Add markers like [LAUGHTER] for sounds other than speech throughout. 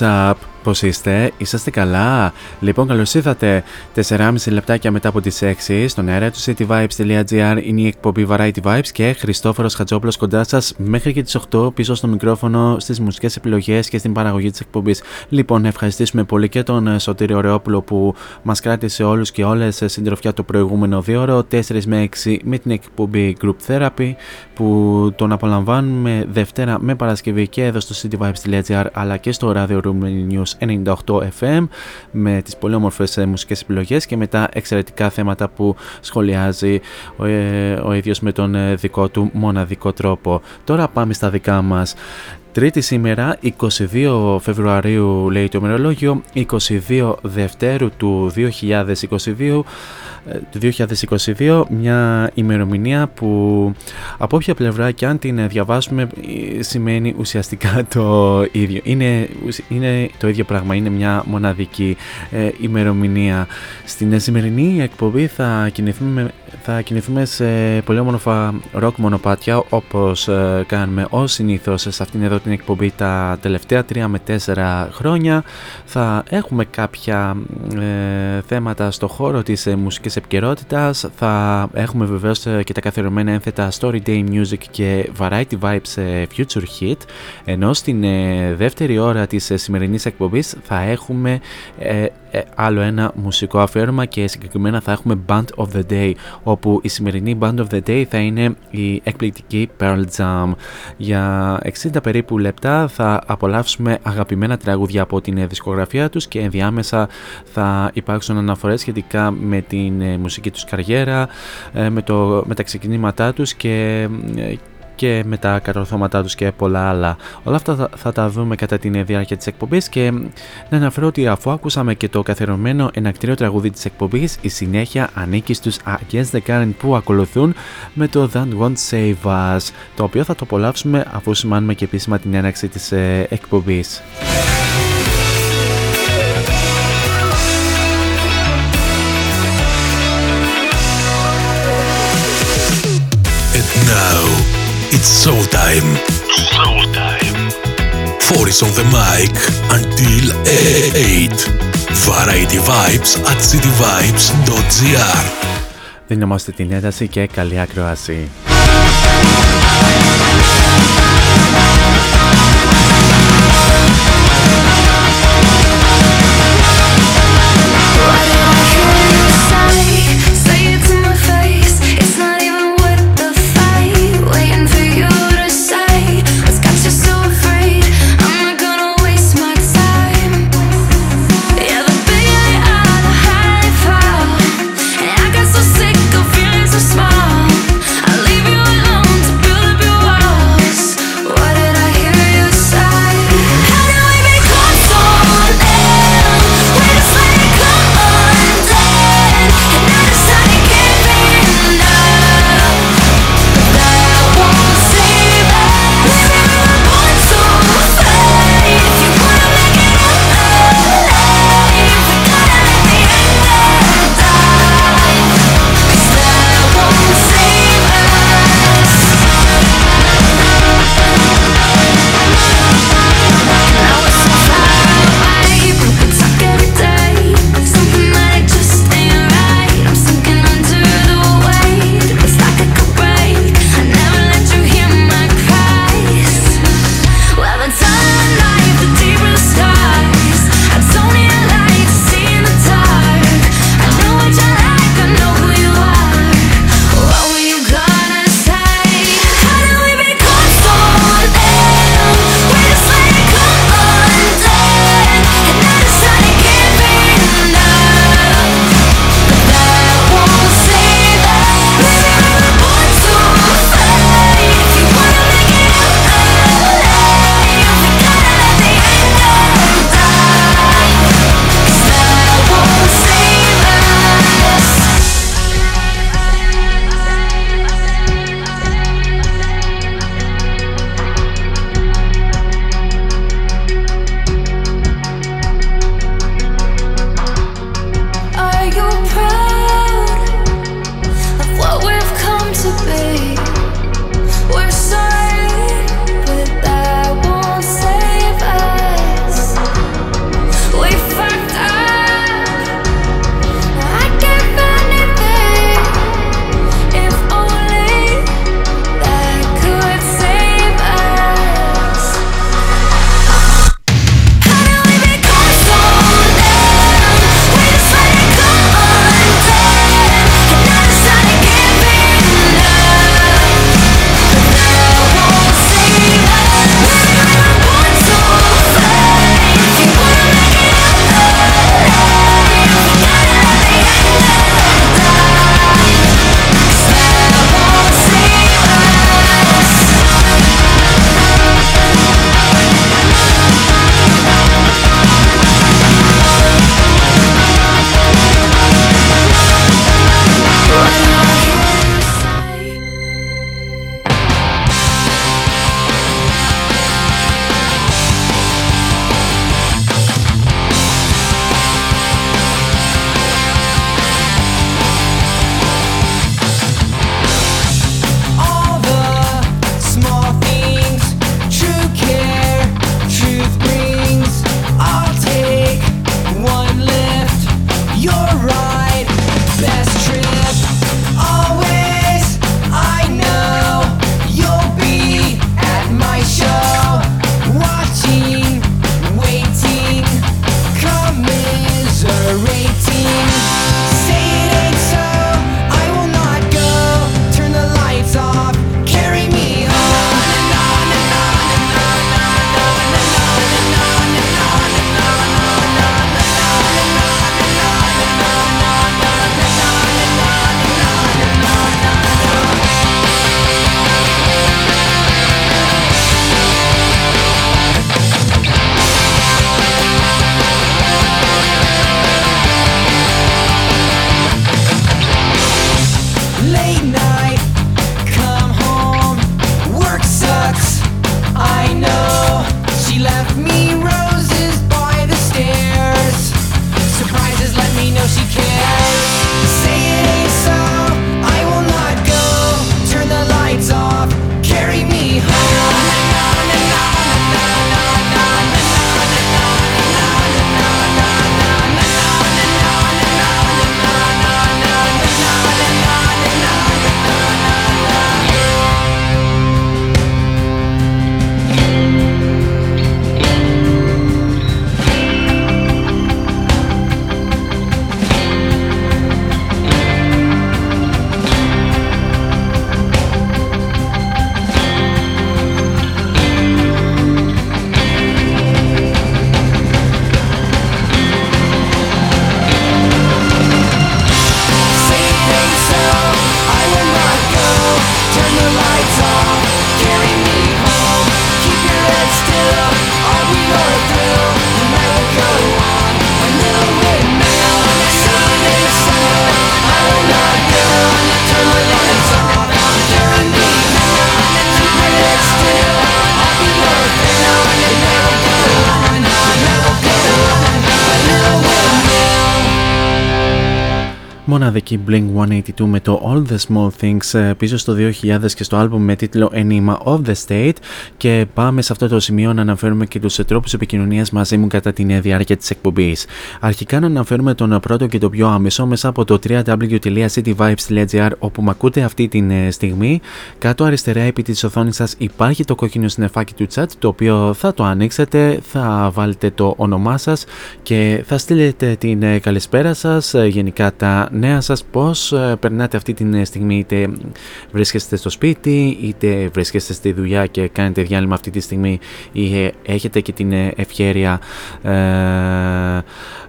WhatsApp, up? Πώς είστε, είσαστε καλά; Λοιπόν, καλώς ήρθατε 4,5 λεπτάκια μετά από τις 6 στον αέρα του cityvibes.gr. Είναι η εκπομπή Variety Vibes και Χριστόφορος Χατζόπουλος κοντά σας μέχρι και τις 8 πίσω στο μικρόφωνο, στις μουσικές επιλογές και στην παραγωγή της εκπομπής. Λοιπόν, να ευχαριστήσουμε πολύ και τον ε, Σωτήριο Ρεόπουλο που μας κράτησε όλους και όλες συντροφιά το προηγούμενο δύο ώρο, 4 με 6 με την εκπομπή Group Therapy που τον απολαμβάνουμε Δευτέρα με Παρασκευή και εδώ στο cityvibes.gr αλλά και στο Radio Room News 98 FM με τις πολύ όμορφες ε, μουσικές επιλογές και μετά εξαιρετικά θέματα που σχολιάζει ο, ε, ο ίδιος με τον ε, δικό του μοναδικό τρόπο. Τώρα πάμε στα δικά μας. Τρίτη σήμερα, 22 Φεβρουαρίου λέει το ημερολόγιο, 22 Δευτέρου του 2022 ε, του 2022 μια ημερομηνία που από όποια πλευρά και αν την ε, διαβάσουμε ε, σημαίνει ουσιαστικά [LAUGHS] το ίδιο. Είναι, ουσ- είναι το ίδιο πράγμα είναι μια μοναδική ε, ημερομηνία. Στην ε, σημερινή εκπομπή θα κινηθούμε, θα κινηθούμε σε πολύ όμορφα ροκ μονοπάτια όπως ε, κάνουμε ως συνήθως σε αυτήν εδώ την εκπομπή τα τελευταία 3 με 4 χρόνια θα έχουμε κάποια ε, θέματα στο χώρο της ε, μουσικής επικαιρότητας. Θα έχουμε βεβαίως ε, και τα καθιερωμένα ένθετα Story Day Music και Variety Vibes ε, Future Hit ενώ στην ε, δεύτερη ώρα της ε, σημερινής εκπομπής θα έχουμε ε, ε, άλλο ένα μουσικό αφιέρωμα και συγκεκριμένα θα έχουμε Band of the Day όπου η σημερινή Band of the Day θα είναι η εκπληκτική Pearl Jam. Για 60 περίπου λεπτά θα απολαύσουμε αγαπημένα τραγούδια από την ε, δισκογραφία τους και ενδιάμεσα θα υπάρξουν αναφορές σχετικά με την ε, μουσική τους καριέρα ε, με, το, με τα ξεκινήματά τους και, ε, και με τα κατορθώματά τους και πολλά άλλα. Όλα αυτά θα, τα δούμε κατά την διάρκεια της εκπομπής και να αναφέρω ότι αφού ακούσαμε και το καθερωμένο ενακτήριο τραγούδι της εκπομπής η συνέχεια ανήκει στους Against the Current που ακολουθούν με το That Won't Save Us το οποίο θα το απολαύσουμε αφού σημάνουμε και επίσημα την έναξη της ε, εκπομπής. It's showtime. Showtime. Four is on the mic until 8. Variety Vibes at cityvibes.gr Δυναμώστε την ένταση και καλή ακροασία. Leave μοναδική Blink 182 με το All the Small Things ε, πίσω στο 2000 και στο άλμπουμ με τίτλο Enigma of the State και πάμε σε αυτό το σημείο να αναφέρουμε και τους τρόπους επικοινωνίας μαζί μου κατά την διάρκεια της εκπομπής. Αρχικά να αναφέρουμε τον πρώτο και το πιο άμεσο μέσα από το www.cityvibes.gr όπου με ακούτε αυτή τη ε, στιγμή. Κάτω αριστερά επί της οθόνης σας υπάρχει το κόκκινο συνεφάκι του chat το οποίο θα το ανοίξετε, θα βάλετε το όνομά σας και θα στείλετε την ε, καλησπέρα σας, γενικά τα νέα σας πώς ε, περνάτε αυτή τη στιγμή είτε βρίσκεστε στο σπίτι είτε βρίσκεστε στη δουλειά και κάνετε διάλειμμα αυτή τη στιγμή ή ε, έχετε και την ε, ευχέρεια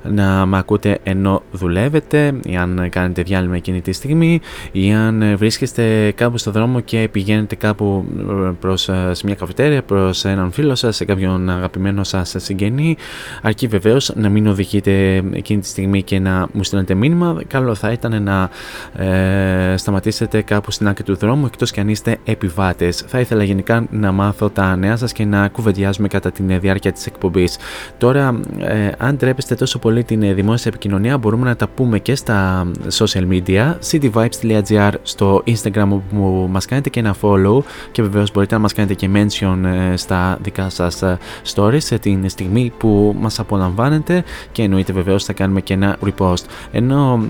να με ακούτε ενώ δουλεύετε ή αν κάνετε διάλειμμα εκείνη τη στιγμή ή αν βρίσκεστε κάπου στο δρόμο και πηγαίνετε κάπου προς σε μια καφετέρια, προς έναν φίλο σας, σε κάποιον αγαπημένο σας συγγενή. Αρκεί βεβαίως να μην οδηγείτε εκείνη τη στιγμή και να μου στείλετε μήνυμα. Καλό θα ήταν να ε, σταματήσετε κάπου στην άκρη του δρόμου εκτός και αν είστε επιβάτες. Θα ήθελα γενικά να μάθω τα νέα σας και να κουβεντιάζουμε κατά τη διάρκεια της εκπομπής. Τώρα, ε, αν τρέπεστε τόσο πολύ την δημόσια επικοινωνία, μπορούμε να τα πούμε και στα social media, cityvibes.gr στο Instagram που μας κάνετε και ένα follow και βεβαίως μπορείτε να μας κάνετε και mention ε, στα δικά σας ε, stories σε την στιγμή που μας απολαμβάνετε και εννοείται βεβαίως θα κάνουμε και ένα repost. Ενώ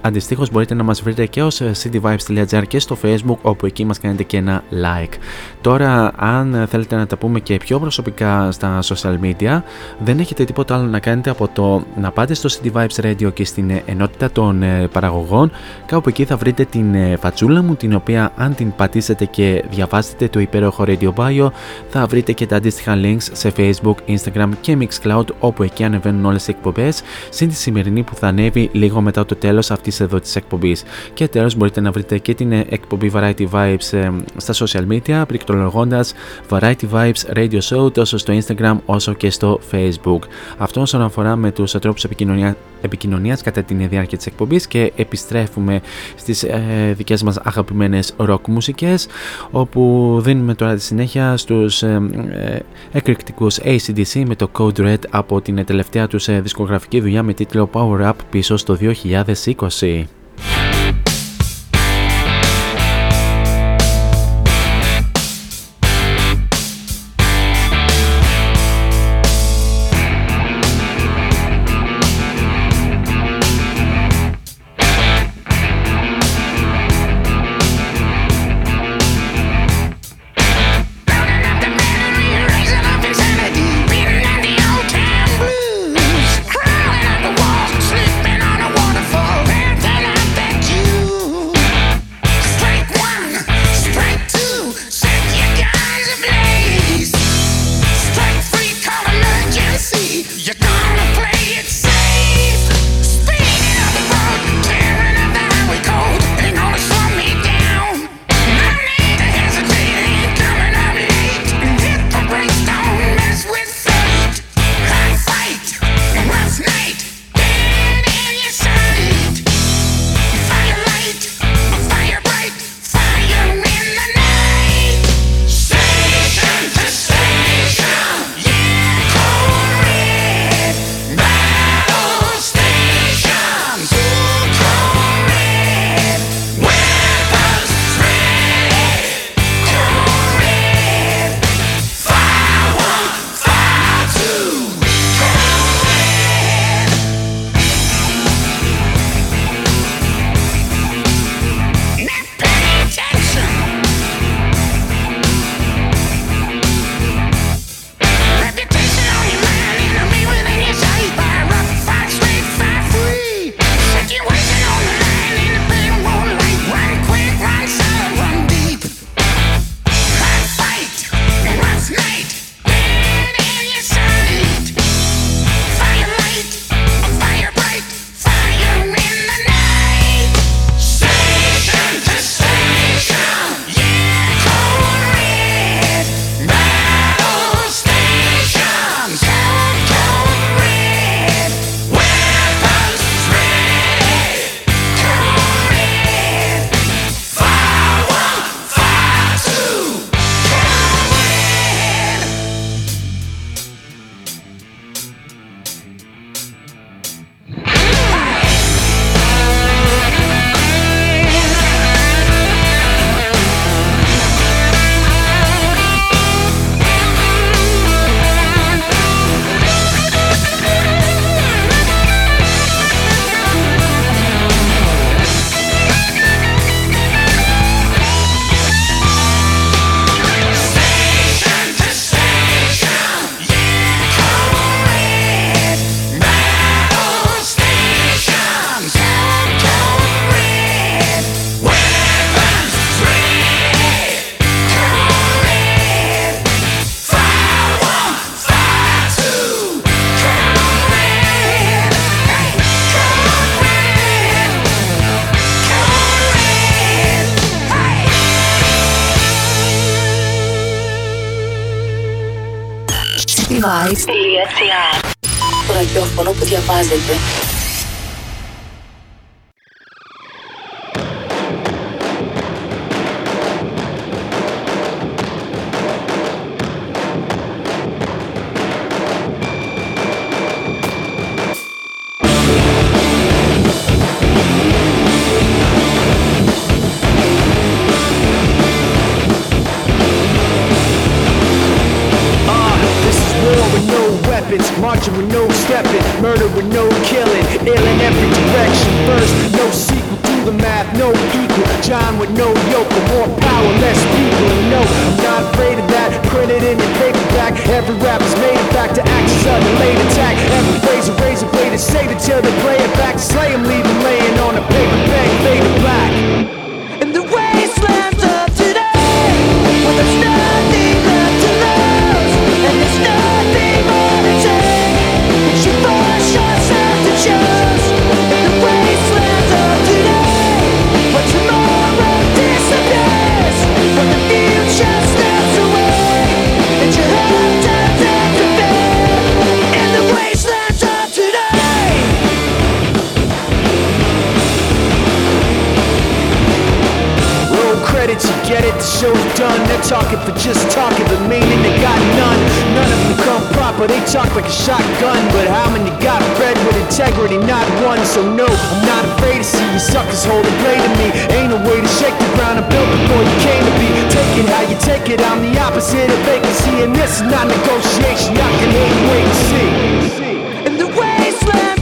Αντιστοίχως μπορείτε να μας βρείτε και ως ε, cityvibes.gr και στο facebook όπου εκεί μας κάνετε και ένα like. Τώρα αν θέλετε να τα πούμε και πιο προσωπικά στα social media δεν έχετε τίποτα άλλο να κάνετε από το να πάτε στο City Vibes Radio και στην ε, ενότητα των ε, παραγωγών κάπου εκεί θα βρείτε την φατσούλα μου την οποία αν την πατήσετε και διαβάσετε το υπέροχο Radio Bio θα βρείτε και τα αντίστοιχα links σε facebook, instagram και mixcloud όπου εκεί ανεβαίνουν όλες οι εκπομπές συν τη σημερινή που θα ανέβει λίγο μετά το τέλος αυτής εδώ της εκπομπής. Και τέλος μπορείτε να βρείτε και την εκπομπή Variety Vibes ε, στα social media πληκτρολογώντας Variety Vibes Radio Show τόσο στο Instagram όσο και στο Facebook. Αυτό όσον αφορά με τους τρόπους επικοινωνία, επικοινωνίας κατά τη διάρκεια της εκπομπής και επιστρέφουμε στις ε, δικές μας αγαπημένες rock μουσικές όπου δίνουμε τώρα τη συνέχεια στους ε, ε, εκρηκτικούς ACDC με το Code Red από την τελευταία τους ε, δισκογραφική δουλειά με τίτλο Power Up πίσω στο 2020. talking for just talking, but meaning they got none. None of them come proper, they talk like a shotgun. But how many got bred with integrity? Not one, so no, I'm not afraid to see you suckers hold a blade to me. Ain't no way to shake the ground I built before you came to be. Take it how you take it, I'm the opposite of vacancy, and this is not negotiation. I can hate wait and see. in the wasteland.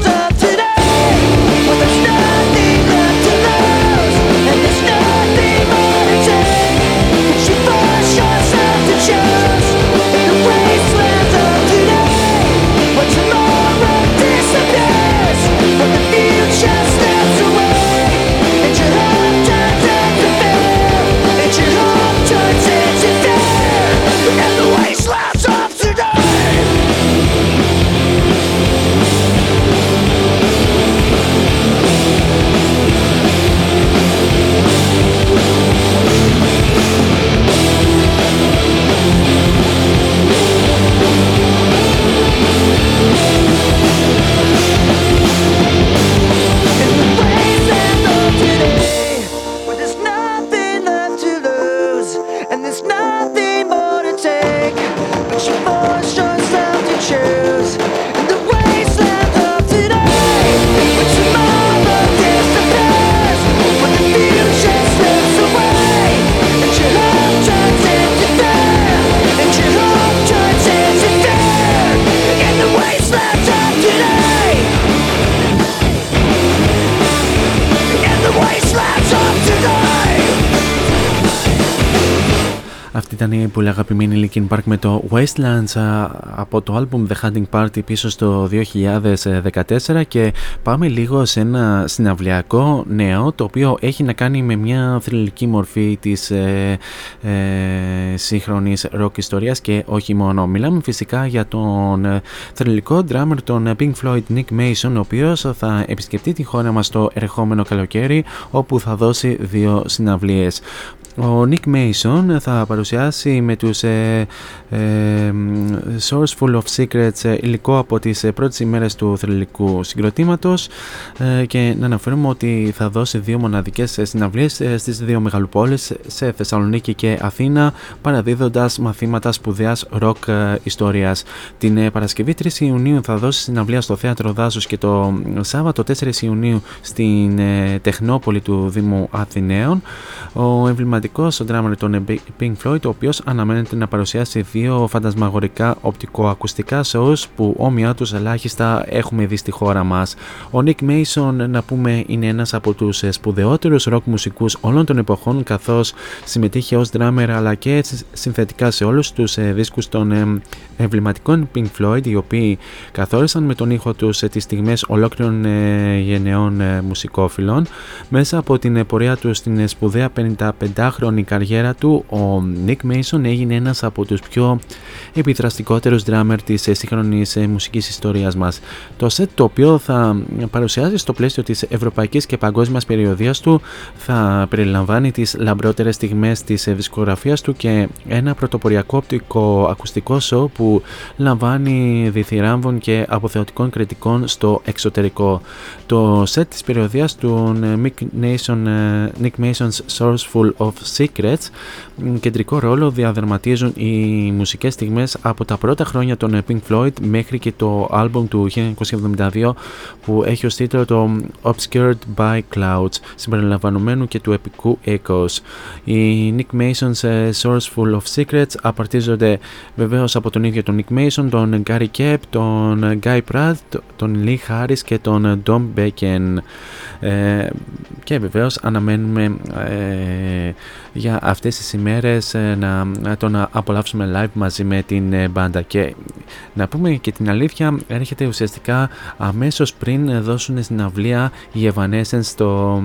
Πολύ αγαπημένη Linkin Park με το Wastelands από το album The Hunting Party πίσω στο 2014 και πάμε λίγο σε ένα συναυλιακό νέο το οποίο έχει να κάνει με μια θρηλυκή μορφή της ε, ε, σύγχρονης rock ιστορίας και όχι μόνο. Μιλάμε φυσικά για τον ε, θρηλυκό drummer των Pink Floyd Nick Mason ο οποίος θα επισκεφτεί τη χώρα μας το ερχόμενο καλοκαίρι όπου θα δώσει δύο συναυλίες. Ο Nick Mason θα παρουσιάσει με τους ε, ε, Source Full of Secrets ε, υλικό από τις ε, πρώτες ημέρες του θρηλυκού συγκροτήματος ε, και να αναφέρουμε ότι θα δώσει δύο μοναδικές συναυλίες στις δύο μεγαλοπόλεις σε Θεσσαλονίκη και Αθήνα παραδίδοντας μαθήματα σπουδαίας ροκ ιστορίας. Την Παρασκευή 3 Ιουνίου θα δώσει συναυλία στο Θέατρο Δάσος και το Σάββατο 4 Ιουνίου στην Τεχνόπολη του Δήμου Αθηναίων. Ο ο drummer των Pink Floyd, ο οποίος αναμένεται να παρουσιάσει δύο φαντασμαγορικά οπτικοακουστικά shows που όμοιά τους ελάχιστα έχουμε δει στη χώρα μας. Ο Nick Mason, να πούμε, είναι ένας από τους σπουδαιότερους rock μουσικούς όλων των εποχών, καθώς συμμετείχε ως drummer αλλά και συνθετικά σε όλους τους ε, δίσκους των ε, εμβληματικών Pink Floyd, οι οποίοι καθόρισαν με τον ήχο τους τις στιγμές ολόκληρων ε, γενεών μουσικόφιλων. Μέσα από την πορεία τους στην σπουδαία 55 17χρονη καριέρα του, ο Nick Mason έγινε ένας από τους πιο επιδραστικότερους drummer της σύγχρονης μουσικής ιστορίας μας. Το set το οποίο θα παρουσιάζει στο πλαίσιο της ευρωπαϊκής και παγκόσμιας περιοδίας του θα περιλαμβάνει τις λαμπρότερες στιγμές της δισκογραφίας του και ένα πρωτοποριακό οπτικό ακουστικό show που λαμβάνει διθυράμβων και αποθεωτικών κριτικών στο εξωτερικό. Το set της περιοδίας του Nick, Nation, Nick Mason's Sourceful of Secrets κεντρικό ρόλο διαδερματίζουν οι μουσικές στιγμές από τα πρώτα χρόνια των Pink Floyd μέχρι και το άλμπομ του 1972 που έχει ως τίτλο το Obscured by Clouds συμπεριλαμβανομένου και του επικού Echoes. Οι Nick Mason's ε, Sourceful of Secrets απαρτίζονται βεβαίως από τον ίδιο τον Nick Mason, τον Gary Kep, τον Guy Pratt, τον Lee Harris και τον Dom Bacon. Ε, και βεβαίως αναμένουμε ε, για αυτές τις ημέρες ε, να, να τον απολαύσουμε live μαζί με την ε, μπάντα. Και να πούμε και την αλήθεια έρχεται ουσιαστικά αμέσως πριν δώσουν στην αυλία οι Evanescence στο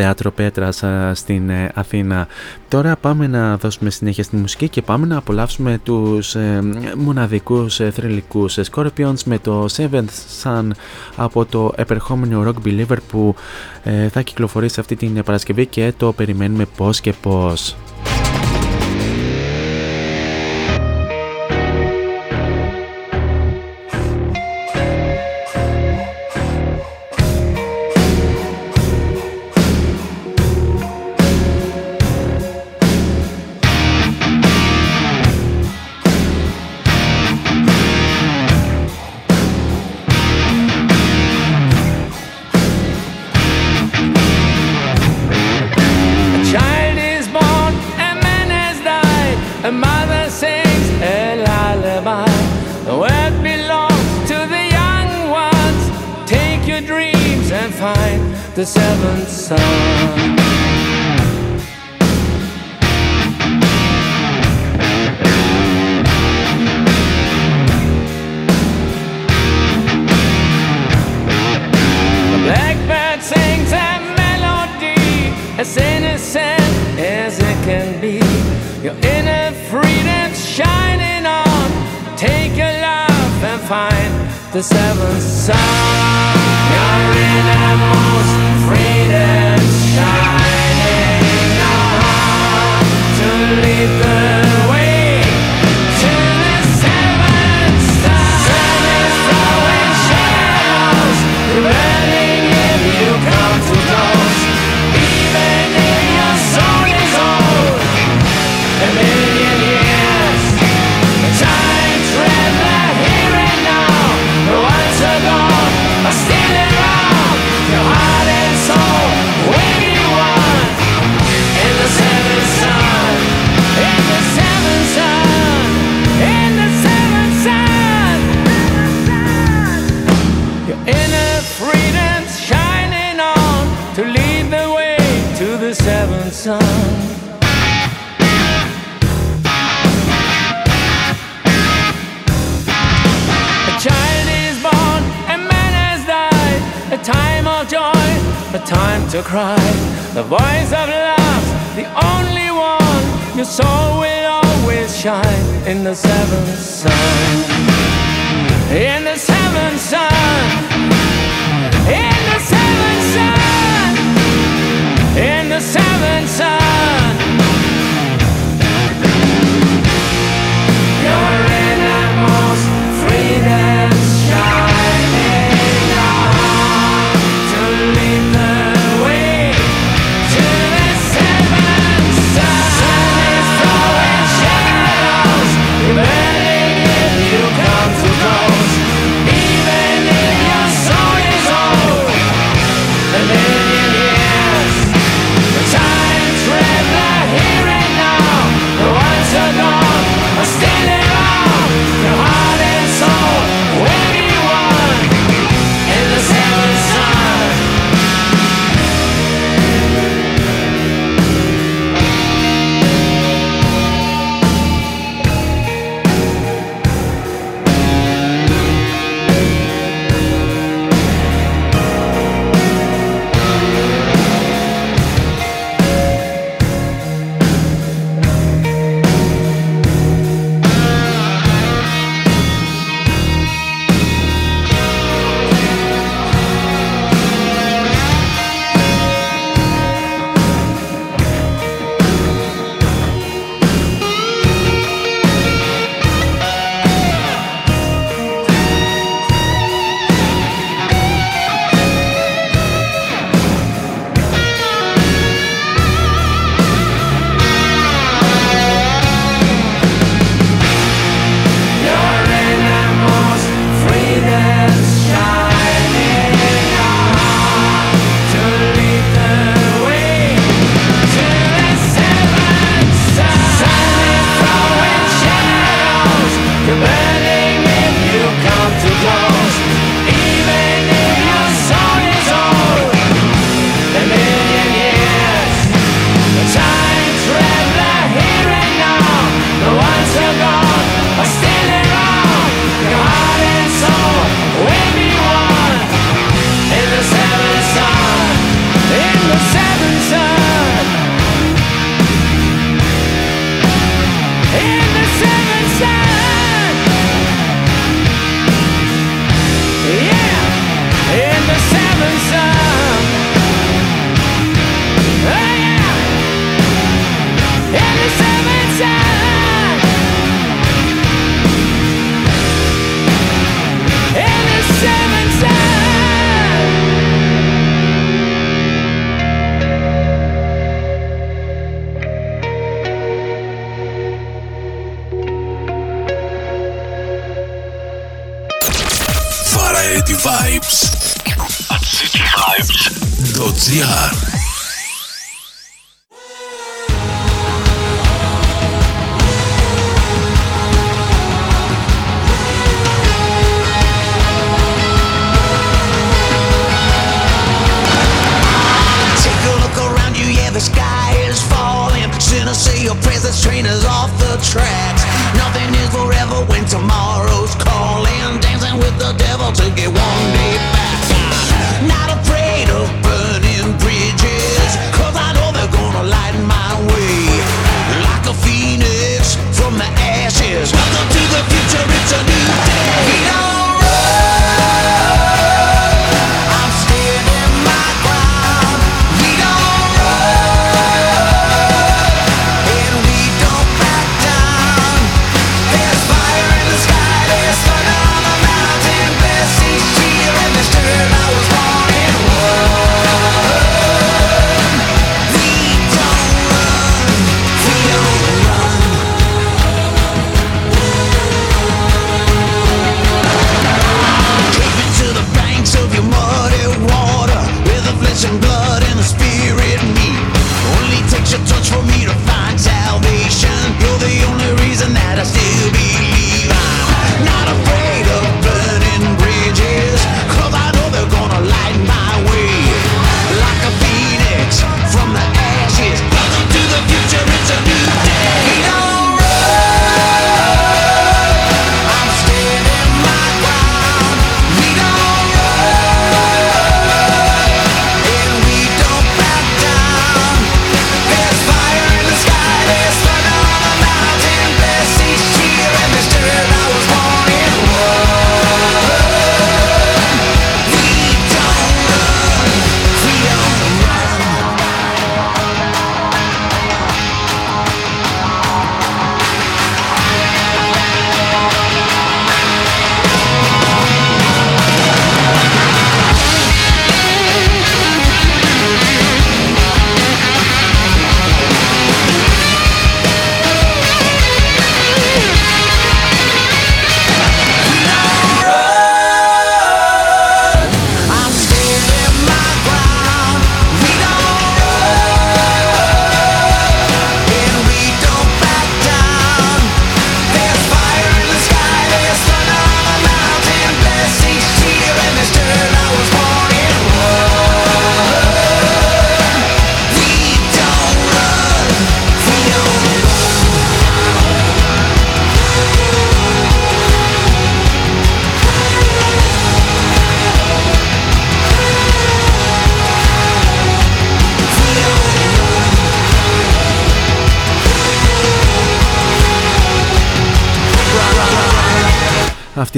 Θέατρο Πέτρας στην ε, Αθήνα. Τώρα πάμε να δώσουμε συνέχεια στη μουσική και πάμε να απολαύσουμε τους ε, μοναδικούς ε, θρηλυκούς Scorpions με το Seventh Sun από το επερχόμενο Rock Believer που θα κυκλοφορήσει αυτή την Παρασκευή και το περιμένουμε πώς και πώς.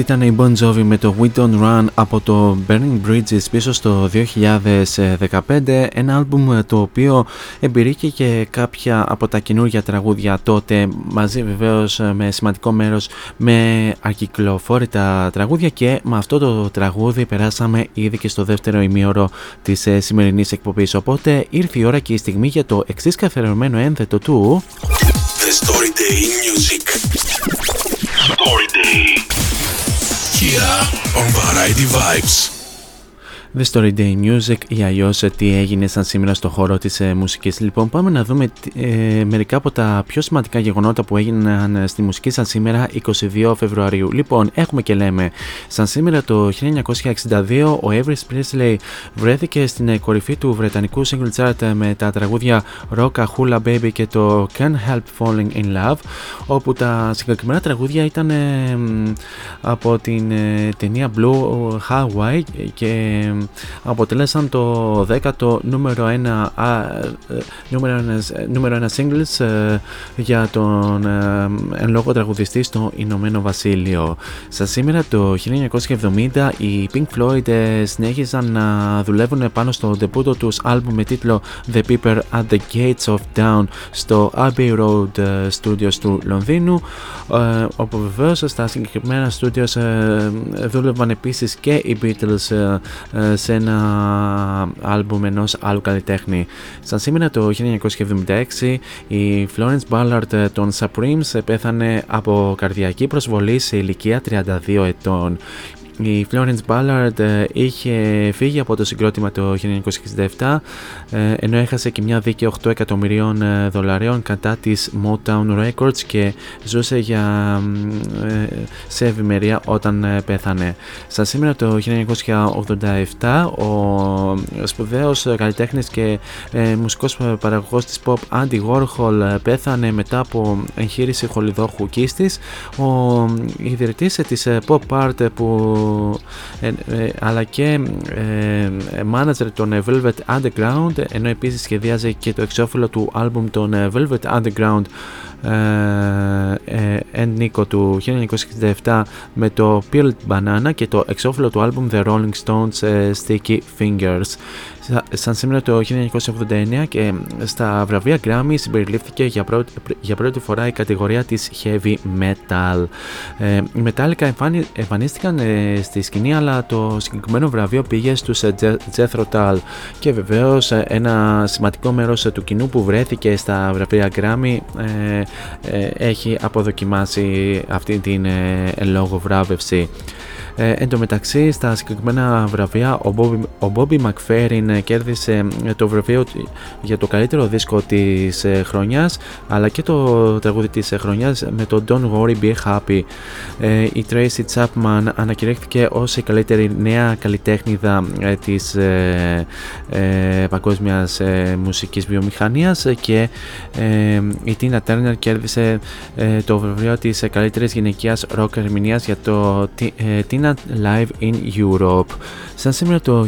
Αυτή ήταν η Bon Jovi με το We Don't Run από το Burning Bridges πίσω στο 2015 ένα άλμπουμ το οποίο εμπειρήκε και κάποια από τα καινούργια τραγούδια τότε μαζί βεβαίως με σημαντικό μέρος με ακυκλοφόρητα τραγούδια. Και με αυτό το τραγούδι περάσαμε ήδη και στο δεύτερο ημίωρο της ε, σημερινής εκπομπής. Οπότε ήρθε η ώρα και η στιγμή για το εξής καθερωμένο ένθετο του The Story Day Music. Story Day here on Variety Vibes. The Story Day Music ή αλλιώ ε, τι έγινε σαν σήμερα στο χώρο της ε, μουσικής. Λοιπόν πάμε να δούμε ε, μερικά από τα πιο σημαντικά γεγονότα που έγιναν ε, στη μουσική σαν σήμερα 22 Φεβρουαρίου. Λοιπόν έχουμε και λέμε σαν σήμερα το 1962 ο Everest Presley βρέθηκε στην κορυφή του βρετανικού single chart με τα τραγούδια Rock Hula Baby και το Can't Help Falling in Love όπου τα συγκεκριμένα τραγούδια ήταν από την ταινία Blue Hawaii και αποτελέσαν το 10ο νούμερο 1 ε, νούμερο ένας, νούμερο ένα singles ε, για τον ε, εν λόγω τραγουδιστή στο Ηνωμένο Βασίλειο. Στα σήμερα το 1970 οι Pink Floyd συνέχιζαν να δουλεύουν πάνω στο ντεπούτο τους άλμπουμ με τίτλο The People at the Gates of Down στο Abbey Road Studios του Λονδίνου όπου βεβαίως στα συγκεκριμένα studios δούλευαν επίσης και οι Beatles σε ένα άλμπουμ ενός άλλου καλλιτέχνη. Σαν σήμερα το 1976 η Florence Ballard των Supremes πέθανε από καρδιακή προσβολή σε ηλικία 32 ετών. Η Florence Ballard ε, είχε φύγει από το συγκρότημα το 1967 ε, ενώ έχασε και μια δίκη 8 εκατομμυρίων ε, δολαρίων κατά της Motown Records και ζούσε για, σε ευημερία όταν πέθανε. Στα σήμερα το 1987 ο σπουδαίος καλλιτέχνης και μουσικός παραγωγός της pop Andy Warhol πέθανε μετά από εγχείρηση χολιδόχου κίστης. Ο ιδρυτής της pop art που ε, ε, ε, ε, αλλά και ε, manager των Velvet Underground, ενώ επίσης σχεδιάζει και το εξώφυλλο του αλμπουμ των Velvet Underground εν του 1967 με το Peeled Banana και το εξώφυλλο του αλμπουμ The Rolling Stones Sticky Fingers σαν σήμερα το 1989 και στα βραβεία Grammy συμπεριλήφθηκε για πρώτη, για πρώτη φορά η κατηγορία της Heavy Metal. Ε, οι Metallica εμφανίστηκαν ε, στη σκηνή αλλά το συγκεκριμένο βραβείο πήγε στους ε, Jethro Tull και βεβαίως ε, ένα σημαντικό μέρος του κοινού που βρέθηκε στα βραβεία Grammy έχει αποδοκιμάσει αυτή την λόγο βράβευση. Ε, εν τω μεταξύ, στα συγκεκριμένα βραβεία, ο Bobby, ο Bobby McFerrin κέρδισε ε, το βραβείο για το καλύτερο δίσκο της ε, χρονιάς αλλά και το τραγούδι της χρονιάς με το Don't Worry Be Happy. Ε, η Tracy Chapman ανακηρύχθηκε ως η καλύτερη νέα καλλιτέχνηδα ε, της ε, ε, παγκόσμιας ε, μουσικής βιομηχανίας και η Tina Turner κέρδισε το βραβείο της καλύτερης γυναικείας rock ερμηνείας για το Tina Live in Europe. Σαν σήμερα το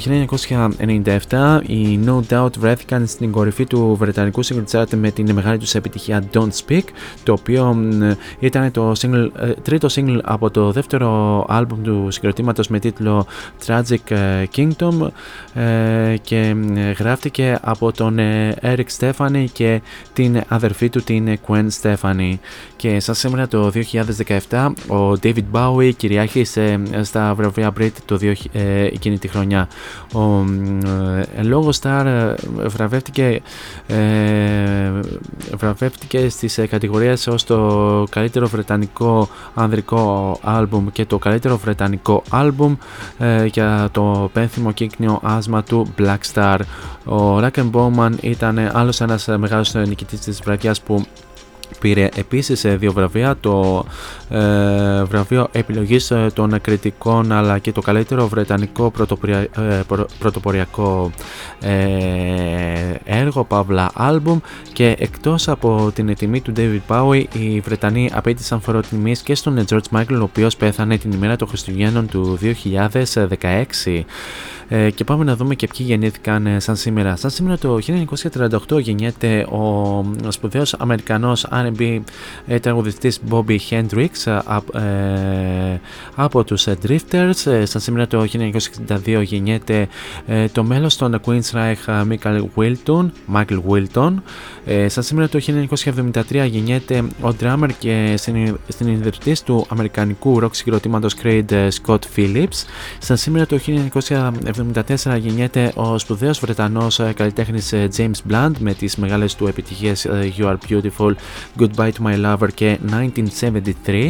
1997 οι No Doubt βρέθηκαν στην κορυφή του βρετανικού single chart με την μεγάλη τους επιτυχία Don't Speak το οποίο ήταν το single, ε, τρίτο single από το δεύτερο άλμπουμ του συγκροτήματος με τίτλο Tragic ε, Kingdom ε, και γράφτηκε από τον Eric Stephanie και την αδερφή του την Gwen Stephanie και σαν σήμερα το 2017 ο David Bowie κυριάρχησε στα βραβεία Brit το 2000, εκείνη τη χρονιά. Ο ε, λόγο Star ε, βραβεύτηκε, ε, βραβεύτηκε στις ε, κατηγορίες ως το καλύτερο βρετανικό ανδρικό άλμπουμ και το καλύτερο βρετανικό άλμπουμ ε, για το πένθυμο κύκνιο άσμα του Black Star. Ο Rack Bowman ήταν άλλος ένας μεγάλος νικητής της βραδιάς που Πήρε επίσης δύο βραβεία, το ε, βραβείο επιλογής ε, των κριτικών αλλά και το καλύτερο βρετανικό πρωτοπορια, ε, πρωτοποριακό ε, έργο, παύλα άλμπουμ και εκτός από την τιμή του David Bowie οι Βρετανοί απέτησαν φοροτιμής και στον George Michael ο οποίος πέθανε την ημέρα των Χριστουγέννων του 2016. Ε, και πάμε να δούμε και ποιοι γεννήθηκαν ε, σαν σήμερα. Σαν σήμερα το 1938 γεννιέται ο σπουδαίος Αμερικανός R&B ε, τραγουδιστής Bobby Hendrix από τους Drifters. Σαν σήμερα το 1962 γεννιέται το μέλος των Queen's Reich Michael Wilton, Michael Wilton. Σαν σήμερα το 1973 γεννιέται ο drummer και συνειδητής του αμερικανικού rock συγκροτήματος Creed Scott Phillips. Σαν σήμερα το 1974 γεννιέται ο σπουδαίος Βρετανός ε, καλλιτέχνης ε, James Blunt με τις μεγάλες του επιτυχίες ε, You Are Beautiful, Goodbye to My Lover και 1973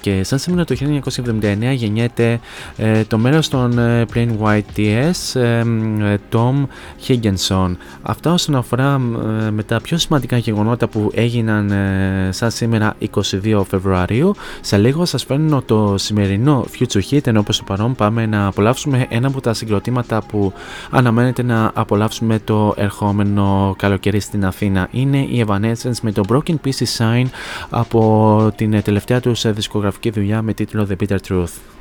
και σαν σήμερα το 1979 γεννιέται το μέρος των Plain White TS Tom Higginson. Αυτά όσον αφορά με τα πιο σημαντικά γεγονότα που έγιναν σαν σήμερα 22 Φεβρουαρίου σε λίγο σας φέρνω το σημερινό Future Hit ενώ όπως το παρόν πάμε να απολαύσουμε ένα από τα συγκροτήματα που αναμένεται να απολαύσουμε το ερχόμενο καλοκαίρι στην Αθήνα. Είναι η Evanescence με το Broken Pieces Sign από την τελευταία τους δισκογραφική δουλειά με τίτλο The Bitter Truth.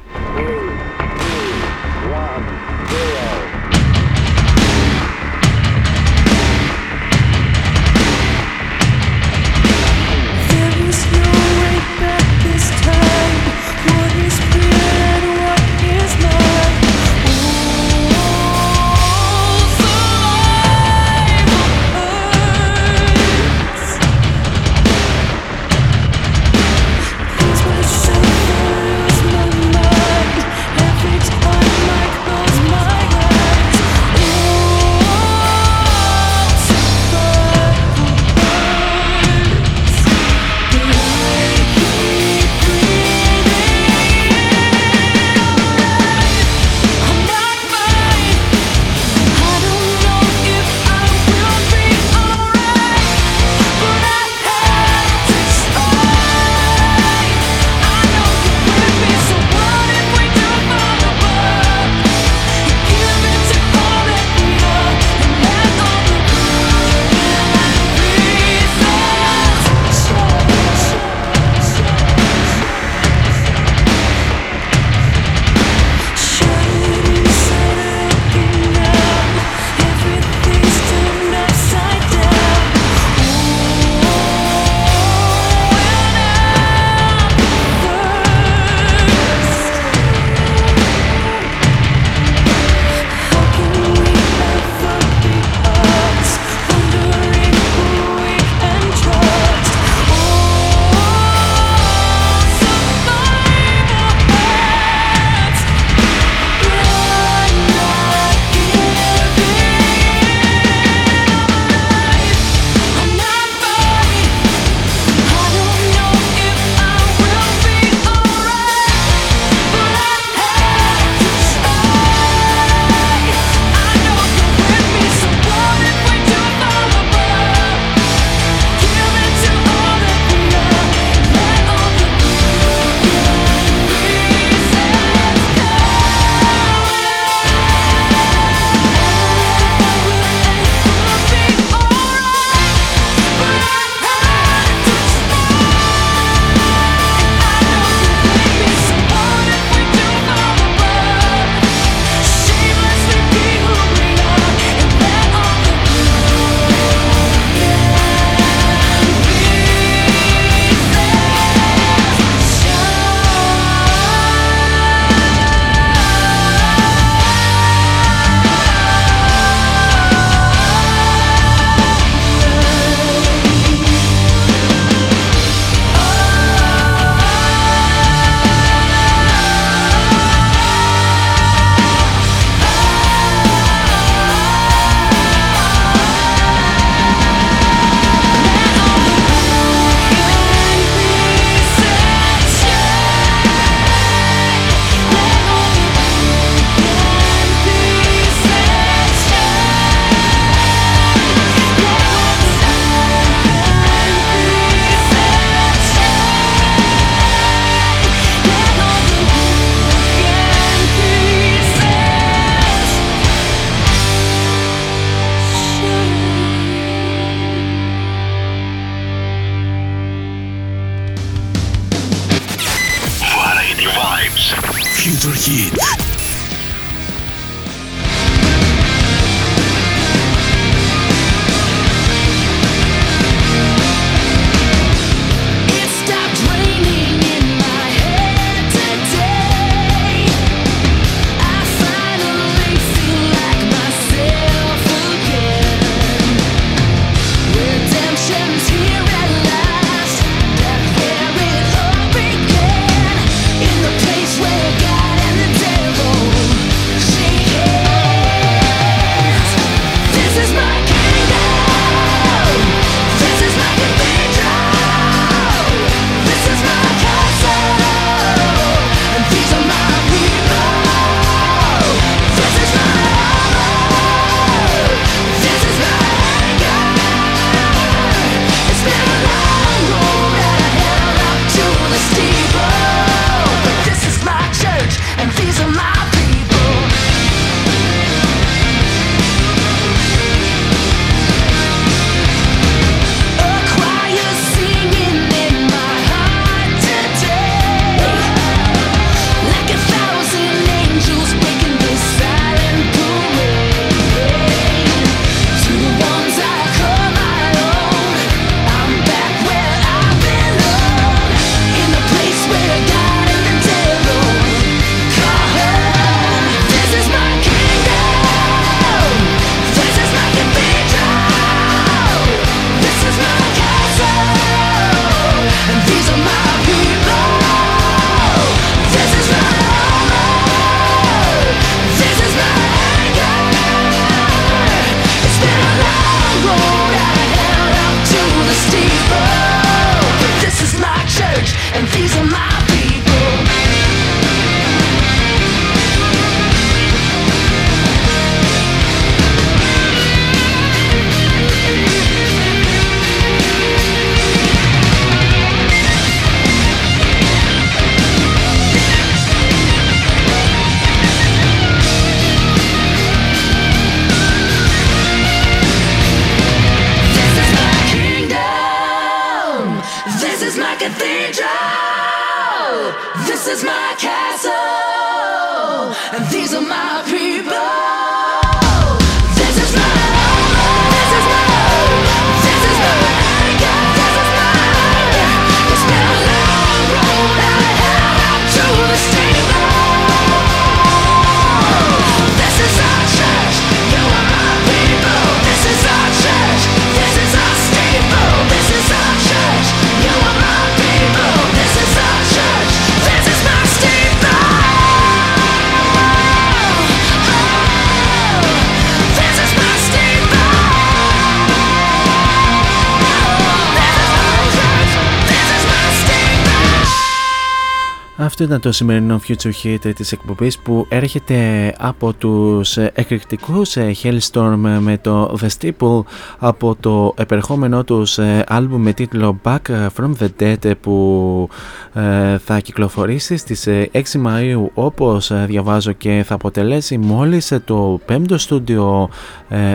Αυτό ήταν το σημερινό Future Hit της εκπομπής που έρχεται από τους εκρηκτικούς ε, Hellstorm με το The Steeple από το επερχόμενό τους άλμπουμ με τίτλο Back From The Dead που ε, θα κυκλοφορήσει στις 6 ε, Μαΐου όπως διαβάζω και θα αποτελέσει μόλις το πέμπτο στούντιο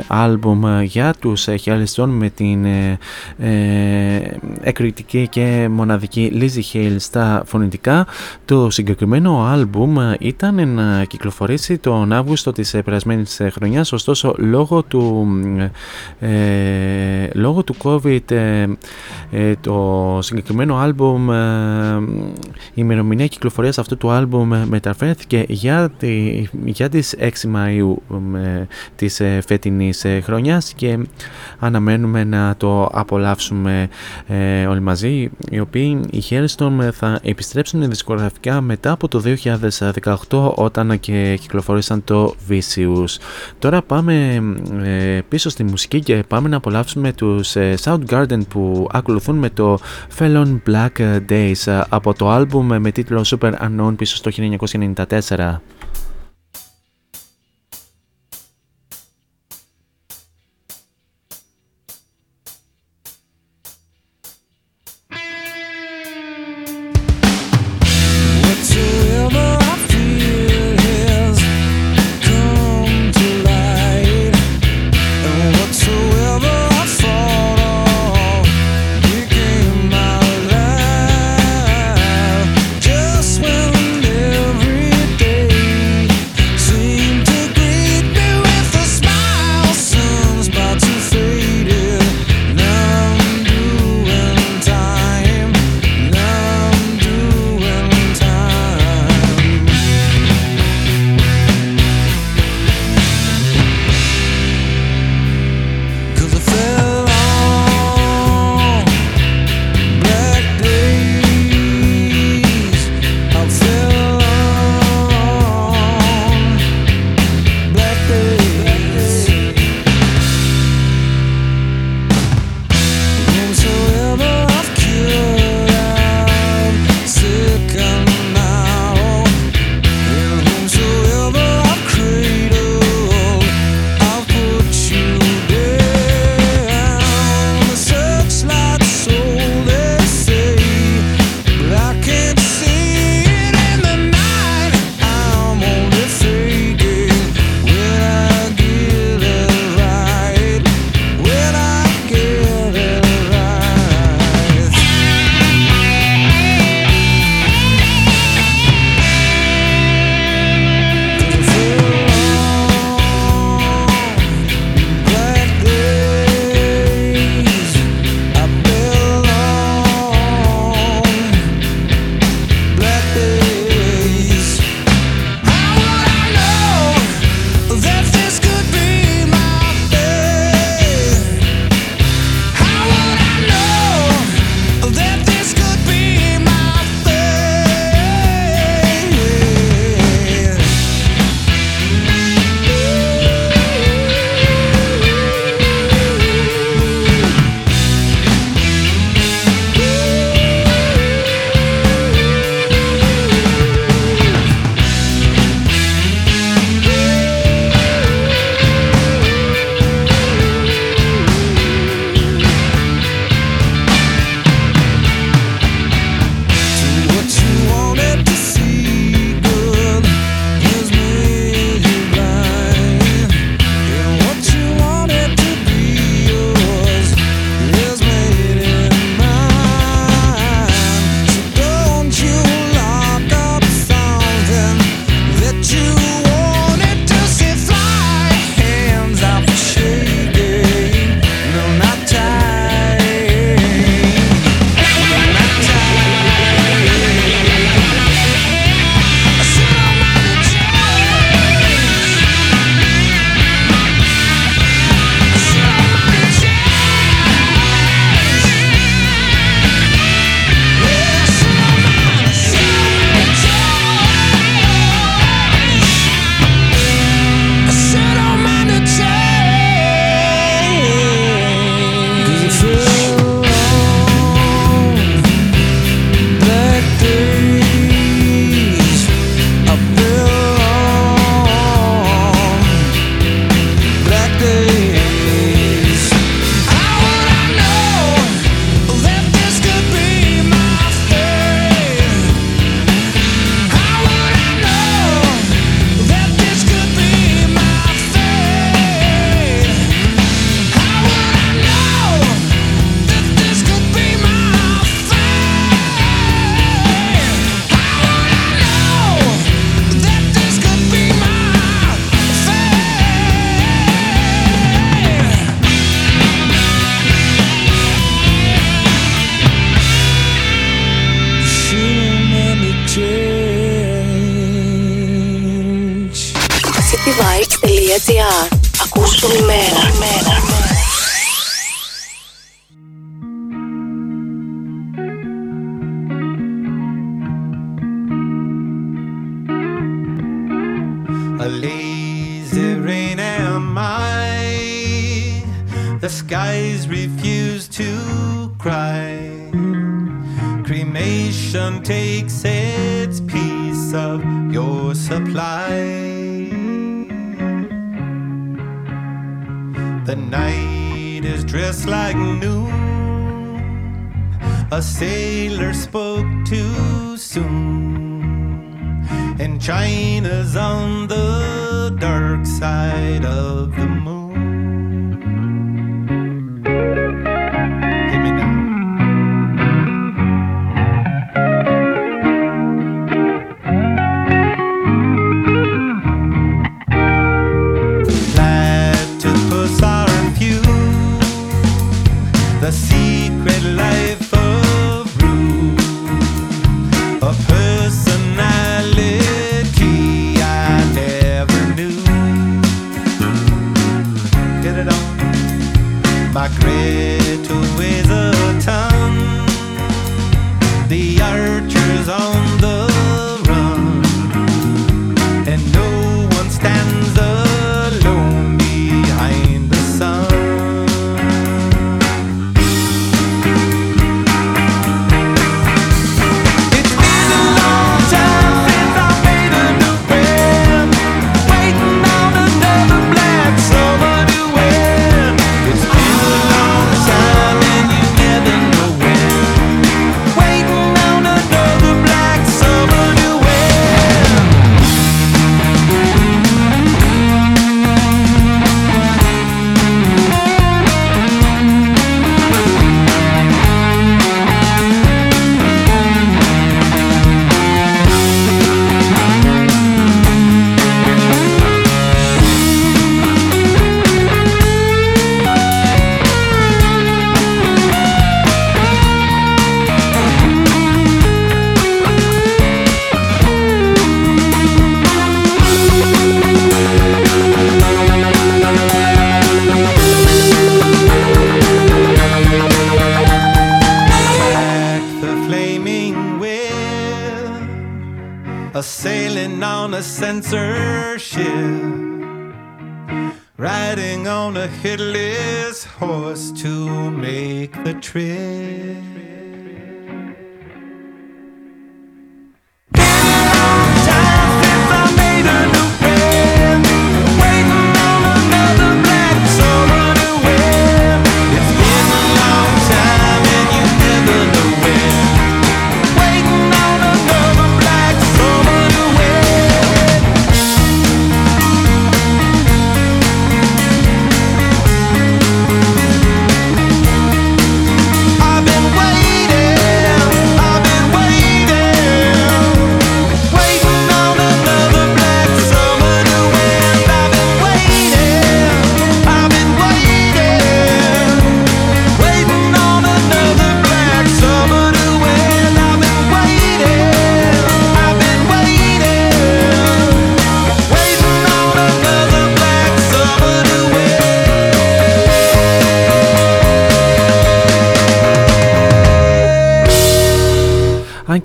άλμπουμ για τους Hellstorm με την εκρηκτική και μοναδική Lizzie Hale στα φωνητικά. Το συγκεκριμένο άλμπουμ ήταν να κυκλοφορήσει τον Αύγουστο της περασμένης χρονιάς ωστόσο λόγω του, ε, λόγω του COVID ε, ε, το συγκεκριμένο άλμπουμ ε, η ημερομηνία κυκλοφορίας αυτού του άλμπουμ μεταφέρθηκε για, τη, για τις 6 Μαΐου ε, της φετινής χρονιάς και αναμένουμε να το απολαύσουμε όλοι μαζί οι οποίοι οι Hellstorm θα επιστρέψουν δισκογραφικά μετά από το 2018 όταν και κυκλοφόρησαν το Vicious. Τώρα πάμε ε, πίσω στη μουσική και πάμε να απολαύσουμε τους ε, Soundgarden που ακολουθούν με το Felon Black Days από το άλμπουμ με τίτλο Super Unknown πίσω στο 1994.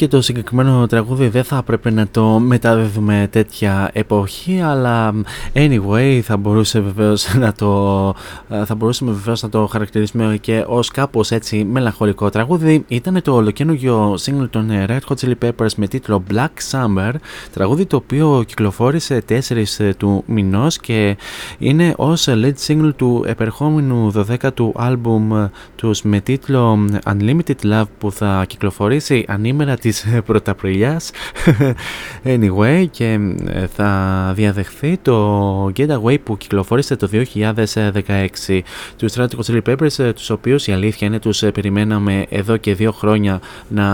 Και το συγκεκριμένο τραγούδι δεν θα έπρεπε να το μεταδίδουμε τέτοια εποχή, αλλά anyway θα μπορούσε βεβαίως να το, θα μπορούσαμε βεβαίως να το χαρακτηρίσουμε και ως κάπως έτσι μελαγχολικό τραγούδι. Ήταν το ολοκένουργιο single των Red Hot Chili Peppers με τίτλο Black Summer, τραγούδι το οποίο κυκλοφόρησε 4 του μηνός και είναι ως lead single του επερχόμενου 12ου άλμπουμ τους με τίτλο Unlimited Love που θα κυκλοφορήσει ανήμερα της Πρωταπριλιάς. [LAUGHS] Anyway και ε, θα διαδεχθεί το Getaway που κυκλοφόρησε το 2016 τους Red Hot Chili Peppers ε, τους οποίους η αλήθεια είναι τους ε, περιμέναμε εδώ και δύο χρόνια να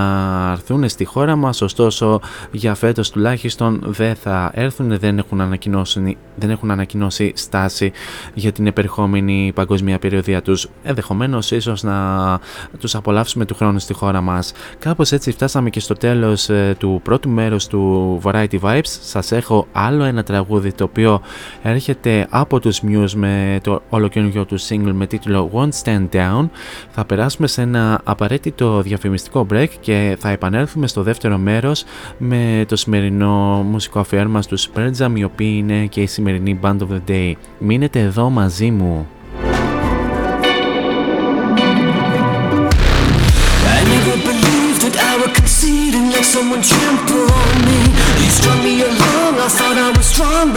έρθουν στη χώρα μας. Ωστόσο για φέτος τουλάχιστον δεν θα έρθουν δεν έχουν ανακοινώσει, δεν έχουν ανακοινώσει στάση για την επερχόμενη παγκοσμία περιοδία τους. Ενδεχομένως ίσως να τους απολαύσουμε του χρόνου στη χώρα μας. Κάπως έτσι φτάσαμε και στο τέλος ε, του πρώτου μέρους του Variety Vibes σας έχω άλλο ένα τραγούδι το οποίο έρχεται από τους Muse με το ολοκαινούργιο του single με τίτλο Won't Stand Down. Θα περάσουμε σε ένα απαραίτητο διαφημιστικό break και θα επανέλθουμε στο δεύτερο μέρος με το σημερινό μουσικό αφιέρμα στους Pearl Jam οι οποίοι είναι και η σημερινή Band of the Day. Μείνετε εδώ μαζί μου.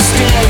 understand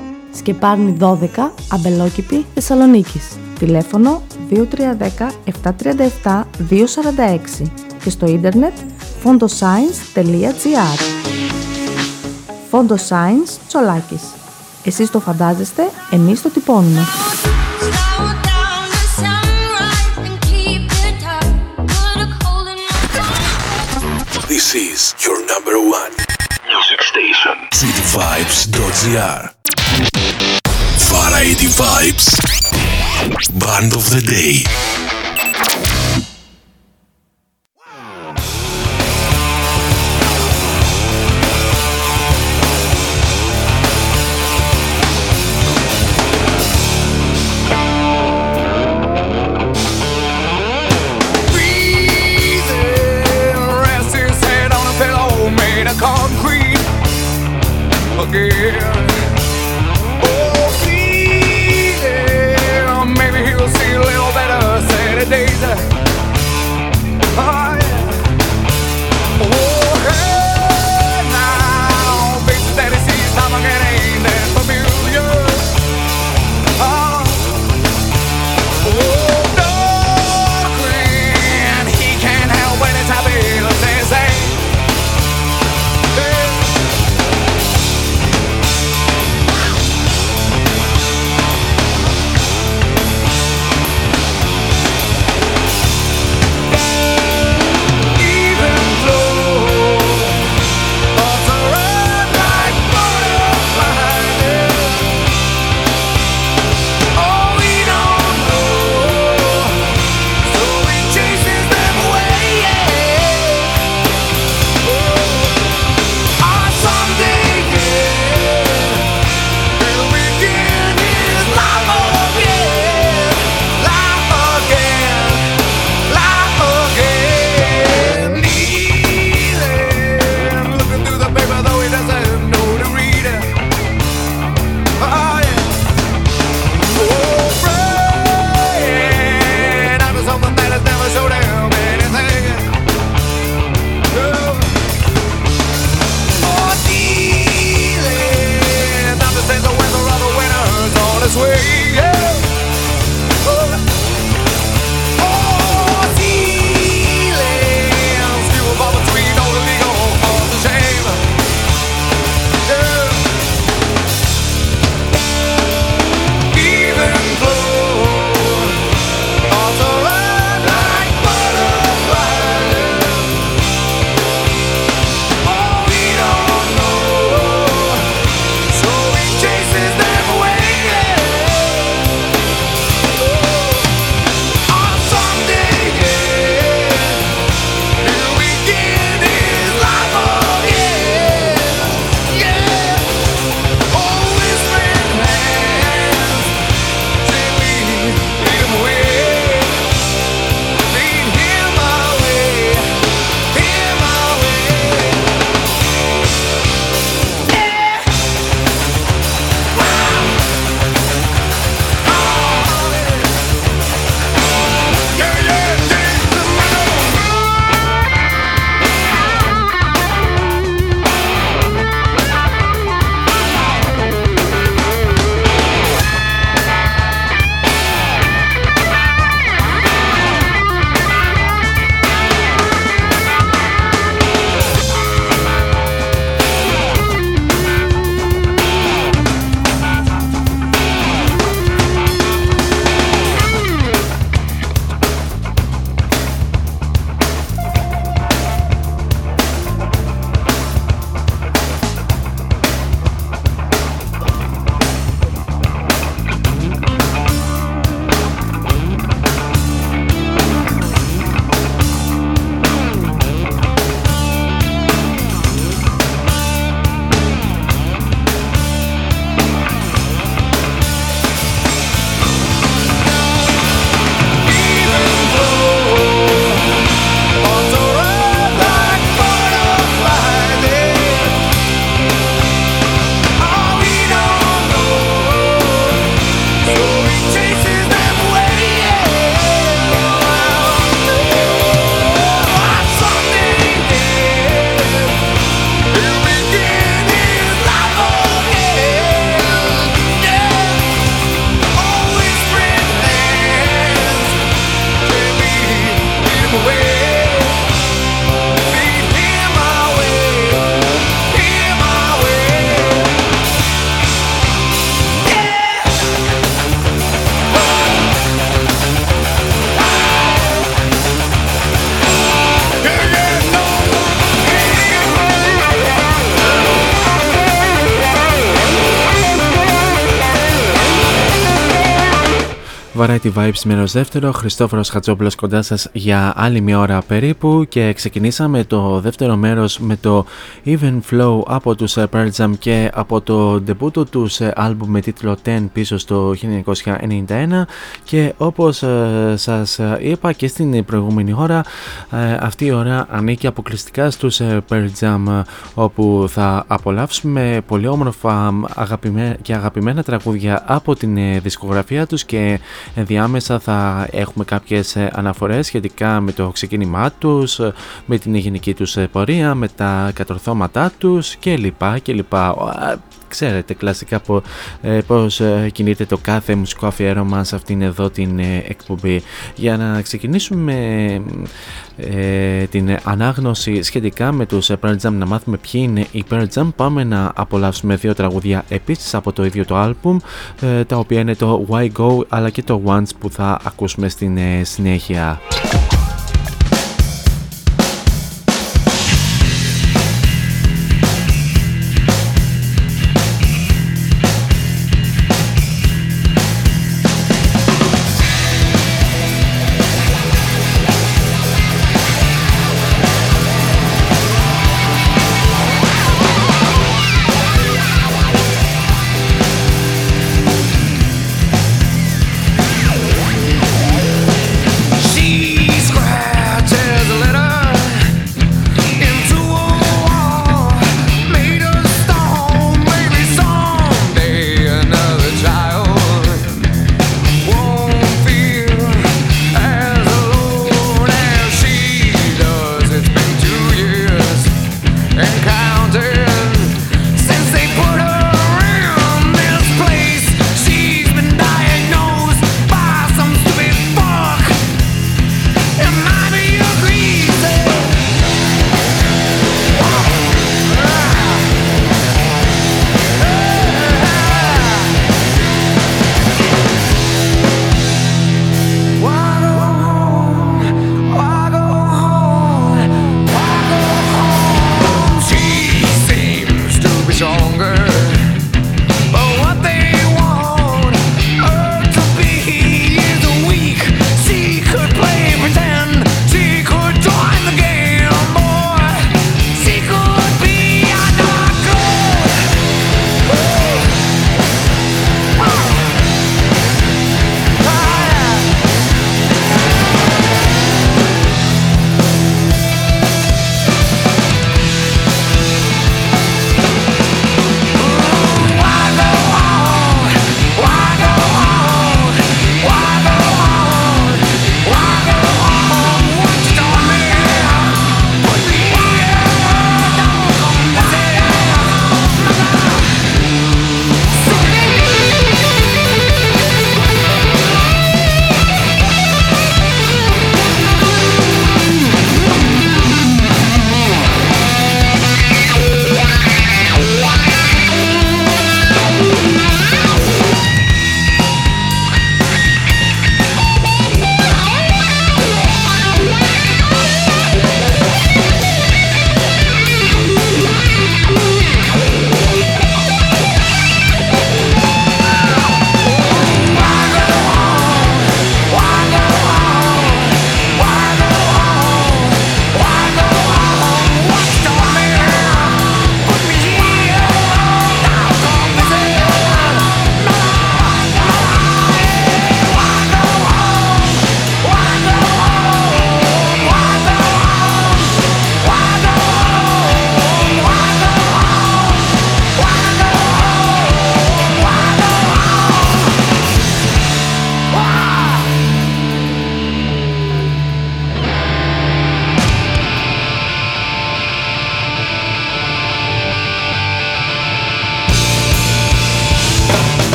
Σκεπάρνη 12, Αμπελόκηπη, Θεσσαλονίκης. Τηλέφωνο 2310 737 246 και στο ίντερνετ fondoscience.gr Fondo Science Εσείς το φαντάζεστε, εμείς το τυπώνουμε. This is your Vibes. Band of the day. Variety Vibes μέρος δεύτερο, Χριστόφορος Χατζόπουλος κοντά σας για άλλη μια ώρα περίπου και ξεκινήσαμε το δεύτερο μέρος με το Even Flow από τους ε, Pearl Jam και από το ντεμπούτο τους ε, άλμπουμ με τίτλο 10 πίσω στο 1991 και όπως ε, σας είπα και στην προηγούμενη ώρα αυτή η ώρα ανήκει αποκλειστικά στους Pearl Jam όπου θα απολαύσουμε πολύ όμορφα και αγαπημένα τραγούδια από την δισκογραφία τους και Ενδιάμεσα θα έχουμε κάποιες ε, αναφορές σχετικά με το ξεκίνημά τους, ε, με την γενική τους ε, πορεία, με τα κατορθώματά τους και λοιπά και λοιπά. Ξέρετε κλασικά πώς κινείται το κάθε μουσικό αφιέρωμα σε αυτήν εδώ την εκπομπή. Για να ξεκινήσουμε ε, την ανάγνωση σχετικά με τους Pearl Jam να μάθουμε ποιοι είναι οι Pearl Jam πάμε να απολαύσουμε δύο τραγουδιά επίσης από το ίδιο το άλμπουμ ε, τα οποία είναι το Why Go αλλά και το Once που θα ακούσουμε στην ε, συνέχεια.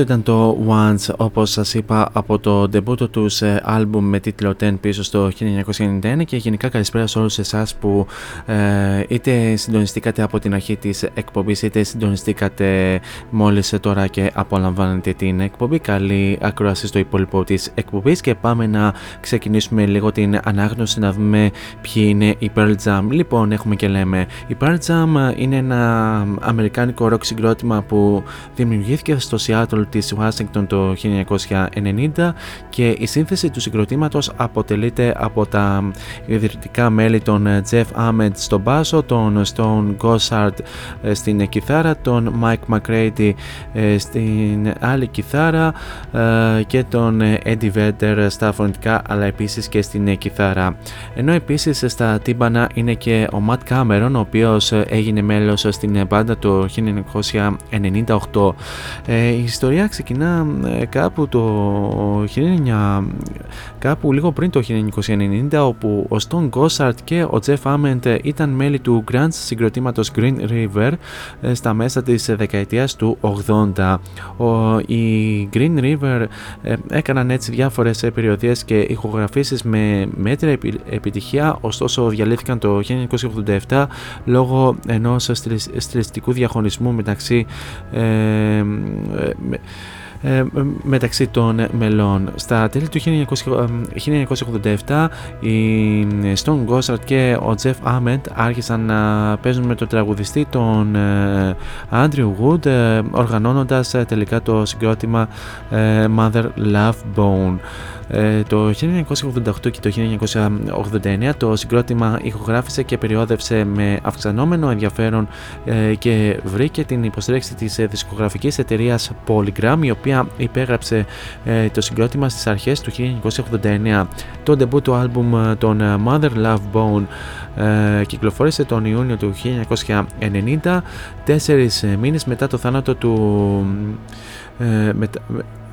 Αυτό ήταν το Once, όπως σας είπα, από το ντεμπούτο τους ε, άλμπουμ με τίτλο 10 πίσω στο 1991 και γενικά καλησπέρα σε όλους εσάς που ε, είτε συντονιστήκατε από την αρχή της εκπομπής είτε συντονιστήκατε μόλις τώρα και απολαμβάνετε την εκπομπή. Καλή ακρόαση στο υπόλοιπο της εκπομπής και πάμε να ξεκινήσουμε λίγο την ανάγνωση να δούμε ποιοι είναι η Pearl Jam. Λοιπόν, έχουμε και λέμε. Η Pearl Jam είναι ένα αμερικάνικο rock συγκρότημα που δημιουργήθηκε στο Seattle της Washington το 1990 και η σύνθεση του συγκροτήματος αποτελείται από τα ιδρυτικά μέλη των Jeff Ahmed στο μπάσο, τον Stone Gossard ε, στην κιθάρα, τον Mike McCready ε, στην άλλη κιθάρα ε, και τον Eddie Vedder στα φωνητικά αλλά επίσης και στην κιθάρα. Ενώ επίσης στα τύμπανα είναι και ο Matt Cameron ο οποίος έγινε μέλος στην μπάντα το 1998. Η ιστορία ξεκινά κάπου το 1900, κάπου λίγο πριν το 1990 όπου ο Stone Gossard και ο Jeff Ament ήταν μέλη του grunge συγκροτήματος Green River ε, στα μέσα της δεκαετίας του 80. Ο, οι Green River ε, έκαναν έτσι διάφορες περιοδίες και ηχογραφήσεις με μέτρια επιτυχία ωστόσο διαλύθηκαν το 1987 λόγω ενός στιλιστικού διαχωνισμού μεταξύ ε, ε, μεταξύ των μελών. Στα τέλη του 1987 οι Stone Gossard και ο Jeff Ament άρχισαν να παίζουν με τον τραγουδιστή τον ε, Andrew Wood ε, οργανώνοντας ε, τελικά το συγκρότημα Mother Love Bone. Ε, το 1988 και το 1989 το συγκρότημα ηχογράφησε και περιόδευσε με αυξανόμενο ενδιαφέρον ε, και βρήκε την υποστήριξη της ε, δισκογραφικής εταιρείας Polygram η οποία υπέγραψε το συγκρότημα στις αρχές του 1989. Το debut του άλμπουμ των Mother Love Bone κυκλοφόρησε τον Ιούνιο του 1990 τέσσερις μήνες μετά το θάνατο του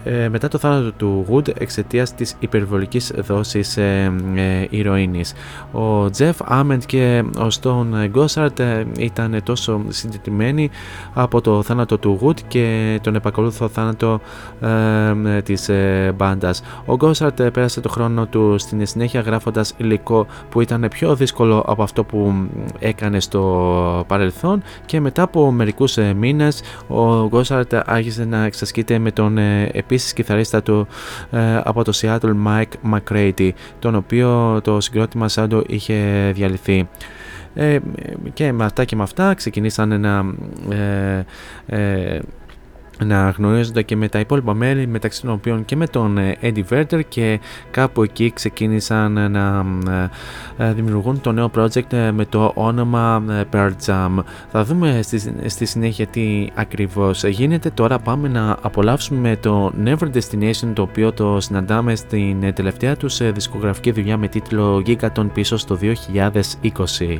ε, μετά το θάνατο του Wood εξαιτίας της υπερβολικής δόσης ε, ε, ηρωίνης. Ο Jeff Ament και ο Stone Gossard ε, ήταν τόσο συντηρημένοι από το θάνατο του Wood και τον επακολούθο θάνατο ε, της ε, μπάντας. Ο Gossard πέρασε το χρόνο του στην συνέχεια γράφοντας υλικό που ήταν πιο δύσκολο από αυτό που έκανε στο παρελθόν και μετά από μερικούς μήνες ο Gossard άρχισε να εξασκείται με τον επίσης επίσης κιθαρίστα του ε, από το Seattle Mike McCready τον οποίο το συγκρότημα Σάντο είχε διαλυθεί. Ε, και με αυτά και με αυτά ξεκινήσαν να ε, ε, να γνωρίζονται και με τα υπόλοιπα μέλη μεταξύ των οποίων και με τον ε, Eddie Vedder και κάπου εκεί ξεκίνησαν ε, να ε, δημιουργούν το νέο project με το όνομα Pearl Jam. Θα δούμε στη, στη συνέχεια τι ακριβώς γίνεται. Τώρα πάμε να απολαύσουμε το Never Destination το οποίο το συναντάμε στην τελευταία τους δισκογραφική δουλειά με τίτλο Gigaton πίσω στο 2020.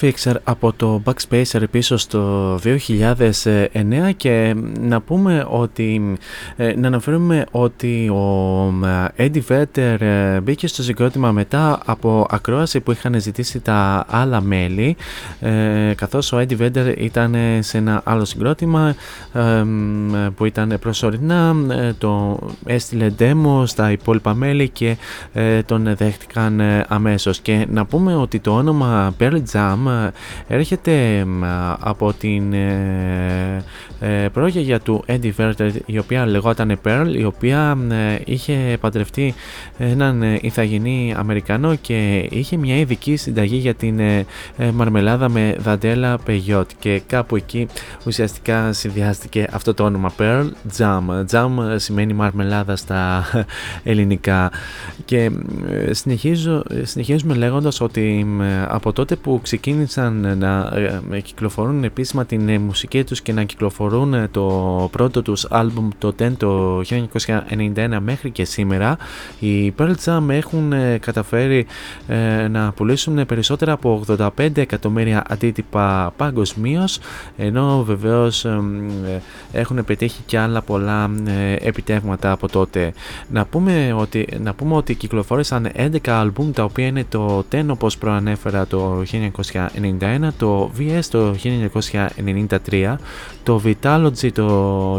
Fixer από το Backspacer πίσω στο 2009 και να πούμε ότι ε, να αναφέρουμε ότι ο ε, Eddie Vedder ε, μπήκε στο συγκρότημα μετά από ακρόαση που είχαν ζητήσει τα άλλα μέλη ε, καθώς ο Eddie Vedder ήταν σε ένα άλλο συγκρότημα ε, μ, που ήταν προσωρινά ε, το έστειλε demo στα υπόλοιπα μέλη και ε, τον δέχτηκαν ε, αμέσως. Και να πούμε ότι το όνομα Pearl Jam ε, έρχεται μ, από την ε, ε, πρόγεγια του Eddie Vedder η οποία λεγόταν Pearl η οποία ε, είχε παντρευτεί έναν ε, ηθαγενή Αμερικανό και είχε μια ειδική συνταγή για την ε, ε, μαρμελάδα με δαντέλα πεγιότ και κάπου εκεί ουσιαστικά συνδυάστηκε αυτό το όνομα Pearl Jam. Jam ε, σημαίνει μαρμελάδα στα [LAUGHS] ελληνικά και ε, συνεχίζω, ε, συνεχίζουμε λέγοντας ότι ε, από τότε που ξεκίνησαν να ε, κυκλοφορούν επίσημα την ε, μουσική τους και να κυκλοφορούν ε, το πρώτο τους άλμπουμ το 10 το 1991 μέχρι και σήμερα οι Pearl Jam έχουν ε, καταφέρει ε, να πουλήσουν περισσότερα από 85 εκατομμύρια αντίτυπα παγκοσμίως, ενώ βεβαίως ε, ε, έχουν πετύχει και άλλα πολλά ε, επιτεύγματα από τότε. Να πούμε ότι, να πούμε ότι κυκλοφόρησαν 11 άλμπουμ τα οποία είναι το 10 όπως προανέφερα το 1991, το VS το 1993, το Vitalogy το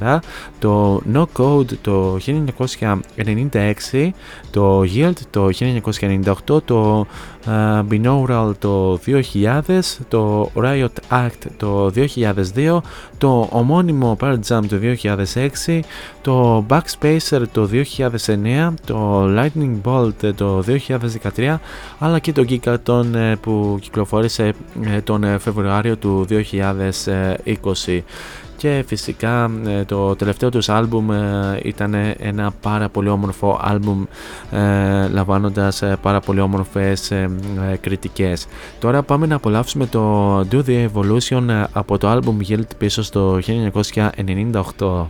1994, το No Code το 1996, το Yield το 1998, το ε, Binaural το 2000, το Riot Act το 2002, το ομώνυμο Pearl Jam το 2006, το Backspacer το 2009, το Lightning Bolt το 2013, αλλά και το Gigaton ε, που κυκλοφόρησε ε, τον ε, Φεβρουάριο του 2020 και φυσικά ε, το τελευταίο τους άλμπουμ ε, ήταν ένα πάρα πολύ όμορφο άλμπουμ ε, λαμβάνοντας πάρα πολύ όμορφες κριτικές. Τώρα πάμε να απολαύσουμε το Do The Evolution από το άλμπουμ Yield πίσω στο 1998.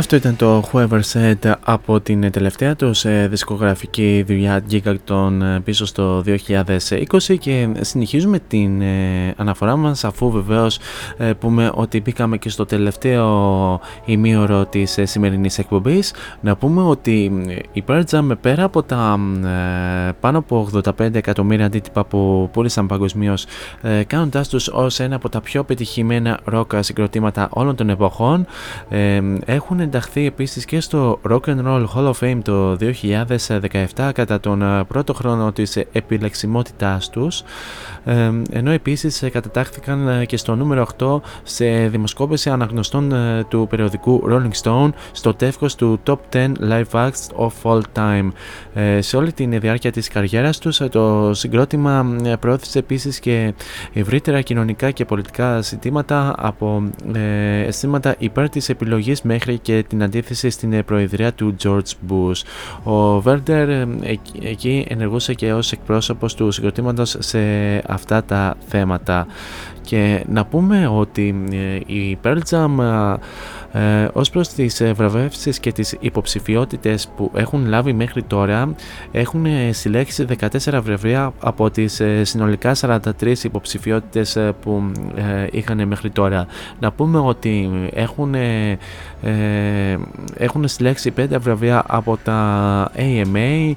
Αυτό ήταν το Whoever Said από την τελευταία τους δισκογραφική δουλειά Gigaton ε, πίσω στο 2020 και συνεχίζουμε την ε, αναφορά μας αφού βεβαίως ε, πούμε ότι μπήκαμε και στο τελευταίο ημίωρο της σημερινής εκπομπής. Να πούμε ότι η Pearl Jam πέρα από τα πάνω από 85 εκατομμύρια αντίτυπα που πούλησαν παγκοσμίως κάνοντάς τους ως ένα από τα πιο πετυχημένα ρόκα συγκροτήματα όλων των εποχών έχουν ενταχθεί επίσης και στο Rock and Roll Hall of Fame το 2017 κατά τον ε, πρώτο χρόνο της επιλεξιμότητάς τους ενώ επίσης ε, κατατάχθηκαν ε, και στο νούμερο 8 σε δημοσκόπηση αναγνωστών του περιοδικού Rolling Stone στο τεύχος του Top 10 Live Acts of All Time. Σε όλη την διάρκεια της καριέρας τους το συγκρότημα προώθησε επίσης και ευρύτερα κοινωνικά και πολιτικά ζητήματα από αισθήματα υπέρ της επιλογής μέχρι και την αντίθεση στην προεδρία του George Bush. Ο Βέρντερ εκεί ενεργούσε και ως εκπρόσωπος του συγκροτήματος σε αυτά τα θέματα. Και να πούμε ότι ε, η Pearl Jam ε, ως προς τις ε, βραβεύσεις και τις υποψηφιότητες που έχουν λάβει μέχρι τώρα έχουν ε, συλλέξει 14 βραβεία από τις συνολικά 43 υποψηφιότητες που είχαν μέχρι τώρα. Να πούμε ότι έχουν, έχουν συλλέξει 5 βραβεία από τα AMA,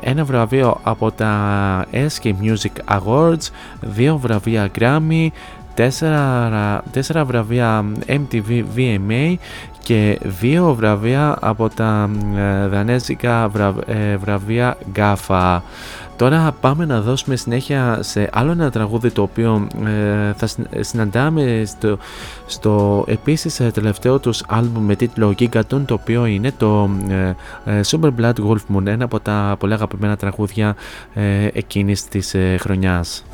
ένα βραβείο από τα SK Music Awards, 2 βραβεία Grammy, τέσσερα, τέσσερα βραβεία MTV VMA και δύο βραβεία από τα ε, δανέζικα ε, βραβεία GAFA. Τώρα πάμε να δώσουμε συνέχεια σε άλλο ένα τραγούδι το οποίο ε, θα συναντάμε στο, στο επίσης τελευταίο τους άλμπουμ με τίτλο Gigaton το οποίο είναι το Super Blood Wolf Moon ένα από τα πολύ αγαπημένα τραγούδια εκείνης της χρονιάς.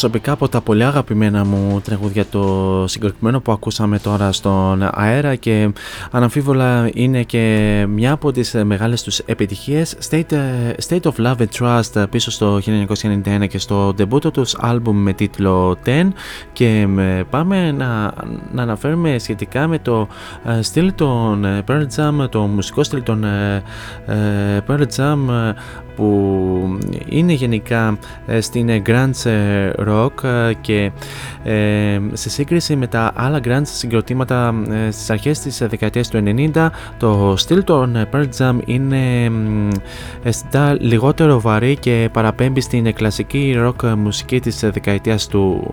Προσωπικά από τα πολύ αγαπημένα μου τραγούδια το συγκεκριμένο που ακούσαμε τώρα στον αέρα και αναμφίβολα είναι και μια από τις μεγάλες τους επιτυχίες State, State of Love and Trust πίσω στο 1991 και στο debut τους άλμπουμ με τίτλο 10 και με- πάμε να, να αναφέρουμε σχετικά με το ε, στυλ των ε, Pearl Jam, το μουσικό στυλ των ε, ε, Pearl Jam ε, που είναι γενικά ε, στην ε, grunge ε, rock ε, και ε, σε σύγκριση με τα άλλα grunge συγκροτήματα ε, στις αρχές της ε, δεκαετίας του 90 το στυλ των ε, Pearl Jam είναι μ, αισθητά λιγότερο βαρύ και παραπέμπει στην ε, κλασική rock μουσική της ε, δεκαετίας του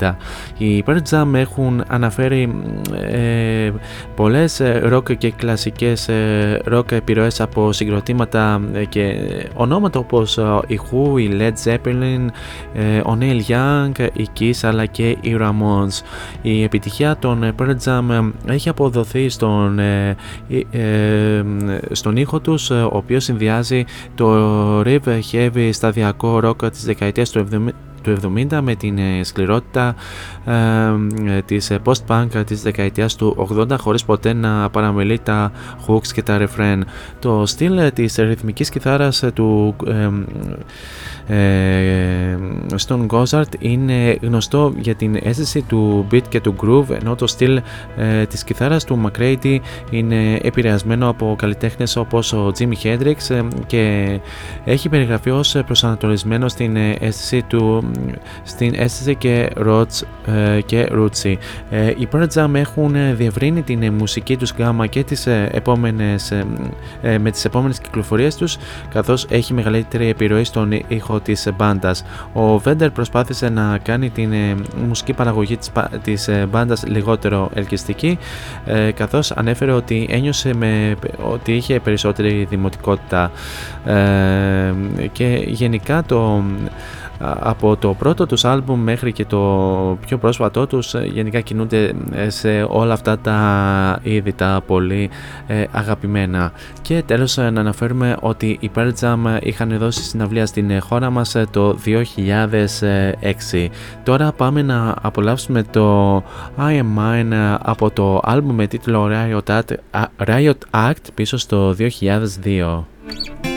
70 οι Pearl Jam έχουν αναφέρει μ, ε, πολλές ε, rock και κλασικές ε, rock επιρροές από συγκροτήματα ε, και ονόματα όπως ε, η Who, η Led Zeppelin, ε, ο Neil Young, η Kiss αλλά και οι Ramones. Η επιτυχία των ε, Pearl Jam ε, έχει αποδοθεί στον, ε, ε, ε, στον ήχο τους ε, ο οποίος συνδυάζει το riff heavy σταδιακό rock της δεκαετίας του 70 του 70 με την ε, σκληρότητα ε, ε, της ε, post-punk της δεκαετίας του 80 χωρίς ποτέ να παραμελεί τα hooks και τα refrain. Το στυλ ε, της ρυθμικής κιθάρας ε, του ε, ε, στον Gossard είναι γνωστό για την αίσθηση του beat και του groove ενώ το στυλ ε, της κιθάρας του McCready είναι επηρεασμένο από καλλιτέχνες όπως ο Jimi Hendrix ε, και έχει περιγραφεί ως προσανατολισμένο στην ε, αίσθηση του στην αίσθηση και Rhodes ε, και Rootsy. Ε, οι Pearl Jam έχουν ε, διευρύνει την ε, μουσική τους γάμα και τις ε, επόμενες, ε, ε, με τις επόμενες κυκλοφορίες τους καθώς έχει μεγαλύτερη επιρροή στον ήχο της μπάντας. Ο Βέντερ προσπάθησε να κάνει την ε, μουσική παραγωγή της, πα- της ε, μπάντας λιγότερο ελκυστική ε, καθώς ανέφερε ότι ένιωσε με, ότι είχε περισσότερη δημοτικότητα ε, και γενικά το α, από το πρώτο τους άλμπουμ μέχρι και το πιο πρόσφατό τους ε, γενικά κινούνται ε, σε όλα αυτά τα είδη τα πολύ ε, αγαπημένα. Και τέλος ε, να αναφέρουμε ότι οι Pearl Jam ε, είχαν δώσει συναυλία στην ε, χώρα μας ε, το 2006 τώρα πάμε να απολαύσουμε το I Am Mine ε, από το άλμπουμ με τίτλο Riot Act, α, Riot Act πίσω στο 2002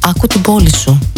Άκου την πόλη σου.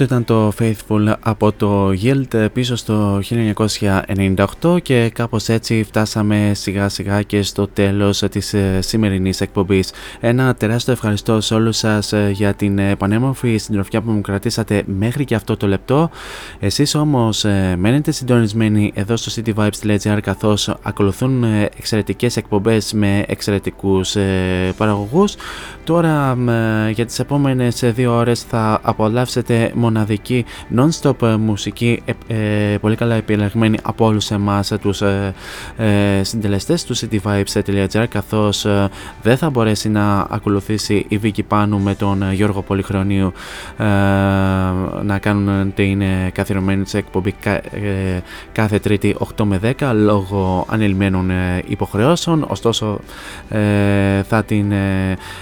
Αυτό ήταν το Faithful από το Yield πίσω στο 1998 και κάπως έτσι φτάσαμε σιγά σιγά και στο τέλος της ε, σημερινής εκπομπής. Ένα τεράστιο ευχαριστώ σε όλους σας ε, για την ε, πανέμορφη συντροφιά που μου κρατήσατε μέχρι και αυτό το λεπτό. Εσείς όμως μένετε συντονισμένοι εδώ στο cityvibes.gr καθώς ακολουθούν εξαιρετικές εκπομπές με εξαιρετικούς παραγωγούς. Τώρα για τις επόμενες δύο ώρες θα απολαύσετε μοναδική non-stop μουσική πολύ καλά επιλεγμένη από όλους εμάς τους ε, ε, συντελεστές του cityvibes.gr καθώς ε, δεν θα μπορέσει να ακολουθήσει η Βίκη Πάνου με τον Γιώργο Πολυχρονίου ε, να κάνουν την καθιερωμένη της εκπομπή κάθε τρίτη 8 με 10 λόγω ανελμένων υποχρεώσεων. Ωστόσο θα την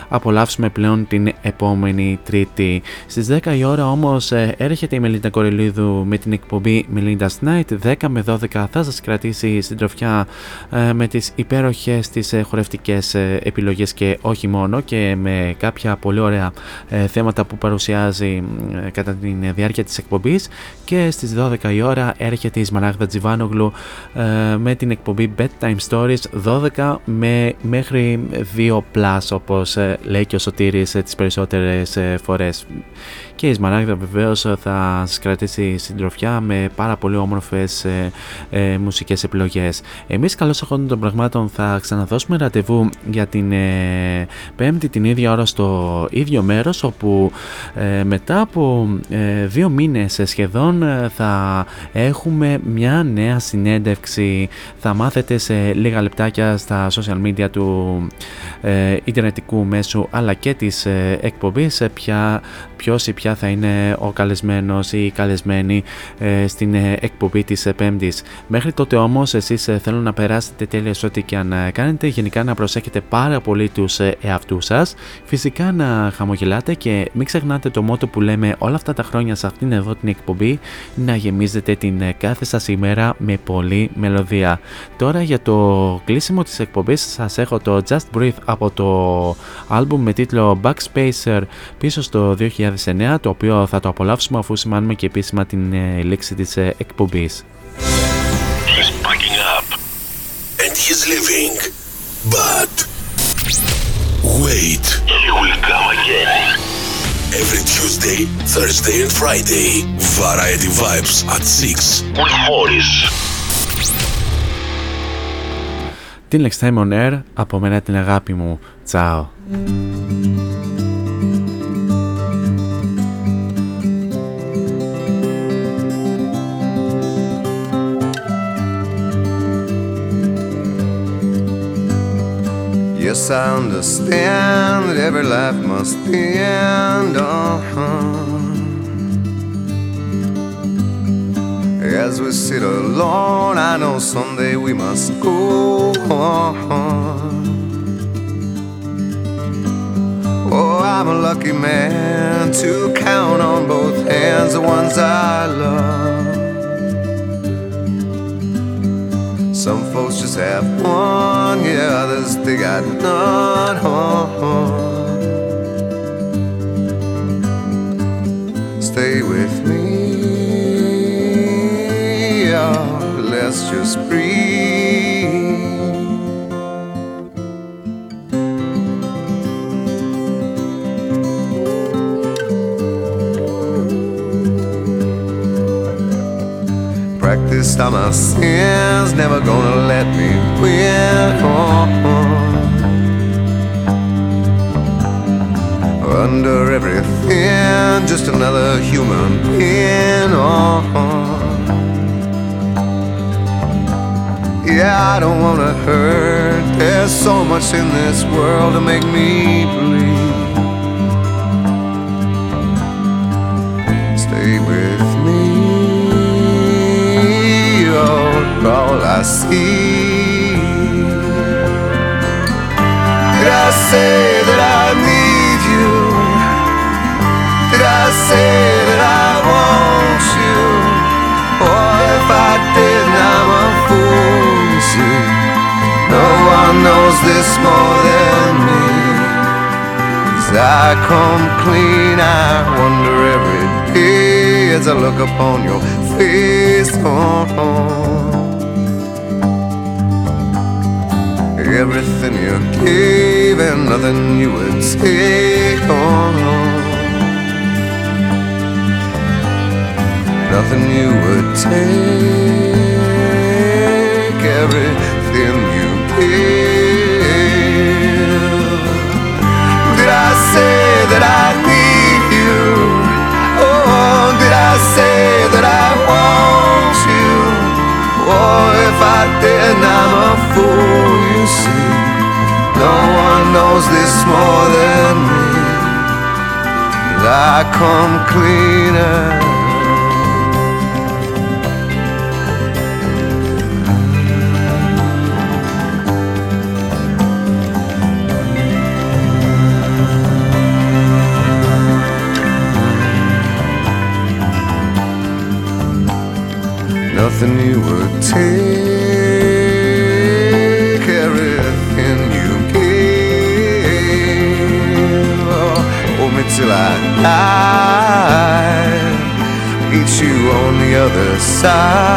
απολαύσουμε πλέον την επόμενη τρίτη. Στις 10 η ώρα όμως έρχεται η Μελίντα Κορελίδου με την εκπομπή Melinda's Night. 10 με 12 θα σας κρατήσει στην τροφιά ε, με τις υπέροχες τις ε, χορευτικές ε, επιλογές και όχι μόνο και με κάποια πολύ ωραία θέματα που παρουσιάζει κατά τη διάρκεια της εκπομπής. Και στις 12 η ώρα έρχεται η Σμαράγδα Τζιβάνογλου με την εκπομπή Bedtime Stories. 12 με μέχρι 2 plus όπως λέει και ο Σωτήρης τις περισσότερες φορές και η Σμαράγδα βεβαίως θα σας κρατήσει συντροφιά με πάρα πολύ όμορφες ε, ε, μουσικές επιλογές. Εμείς, καλώς εχόντων των πραγμάτων, θα ξαναδώσουμε ραντεβού για την ε, Πέμπτη την ίδια ώρα στο ίδιο μέρος, όπου ε, μετά από ε, δύο μήνες σχεδόν θα έχουμε μια νέα συνέντευξη. Θα μάθετε σε λίγα λεπτάκια στα social media του ε, ιντερνετικού μέσου αλλά και της ε, εκπομπής ποια, ποιος ή ποια θα είναι ο καλεσμένος ή η καλεσμένη ε, στην ε, εκπομπή της Πέμπτης. Μέχρι τότε όμως εσείς θέλω να περάσετε τέλεια σε ό,τι και αν κάνετε, γενικά να προσέχετε πάρα πολύ τους εαυτούς σας, φυσικά να χαμογελάτε και μην ξεχνάτε το μότο που λέμε όλα αυτά τα χρόνια σε αυτήν εδώ την εκπομπή να γεμίζετε την κάθε σας ημέρα με πολλή μελωδία. Τώρα για το κλείσιμο της εκπομπής σας έχω το Just Breathe από το άλμπουμ με τίτλο Backspacer πίσω στο 2009 το οποίο θα το απολαύσουμε αφού σημάνουμε και επίσημα την ε, λήξη της ε, εκπομπής. He's packing up. And he's leaving. But wait. He will come again. Every Tuesday, Thursday and Friday. Variety Vibes at 6 with Morris. Την Next Time on Air από μένα την αγάπη μου. Τσάω. Yes, I understand that every life must end. Uh-huh. As we sit alone, I know someday we must go on. Oh, I'm a lucky man to count on both hands the ones I love. Some folks just have one, yeah, others they got none. Stay with me, oh, let's just breathe. Practiced my sins, never gonna let me win. Under everything, just another human being. Yeah, I don't wanna hurt. There's so much in this world to make me bleed. All I see. Did I say that I need you? Did I say that I want you? Or if I did, I'm a fool, you see. No one knows this more than me. As I come clean, I wonder every day. as I look upon your face. Oh, oh. Everything you gave and nothing you would take on. Nothing you would take. Everything you give. Did I say that I need you? Oh, did I say that I want you? Oh, if I did, I'm a fool, see. No one knows this more than me. I come cleaner. Nothing you would take, side.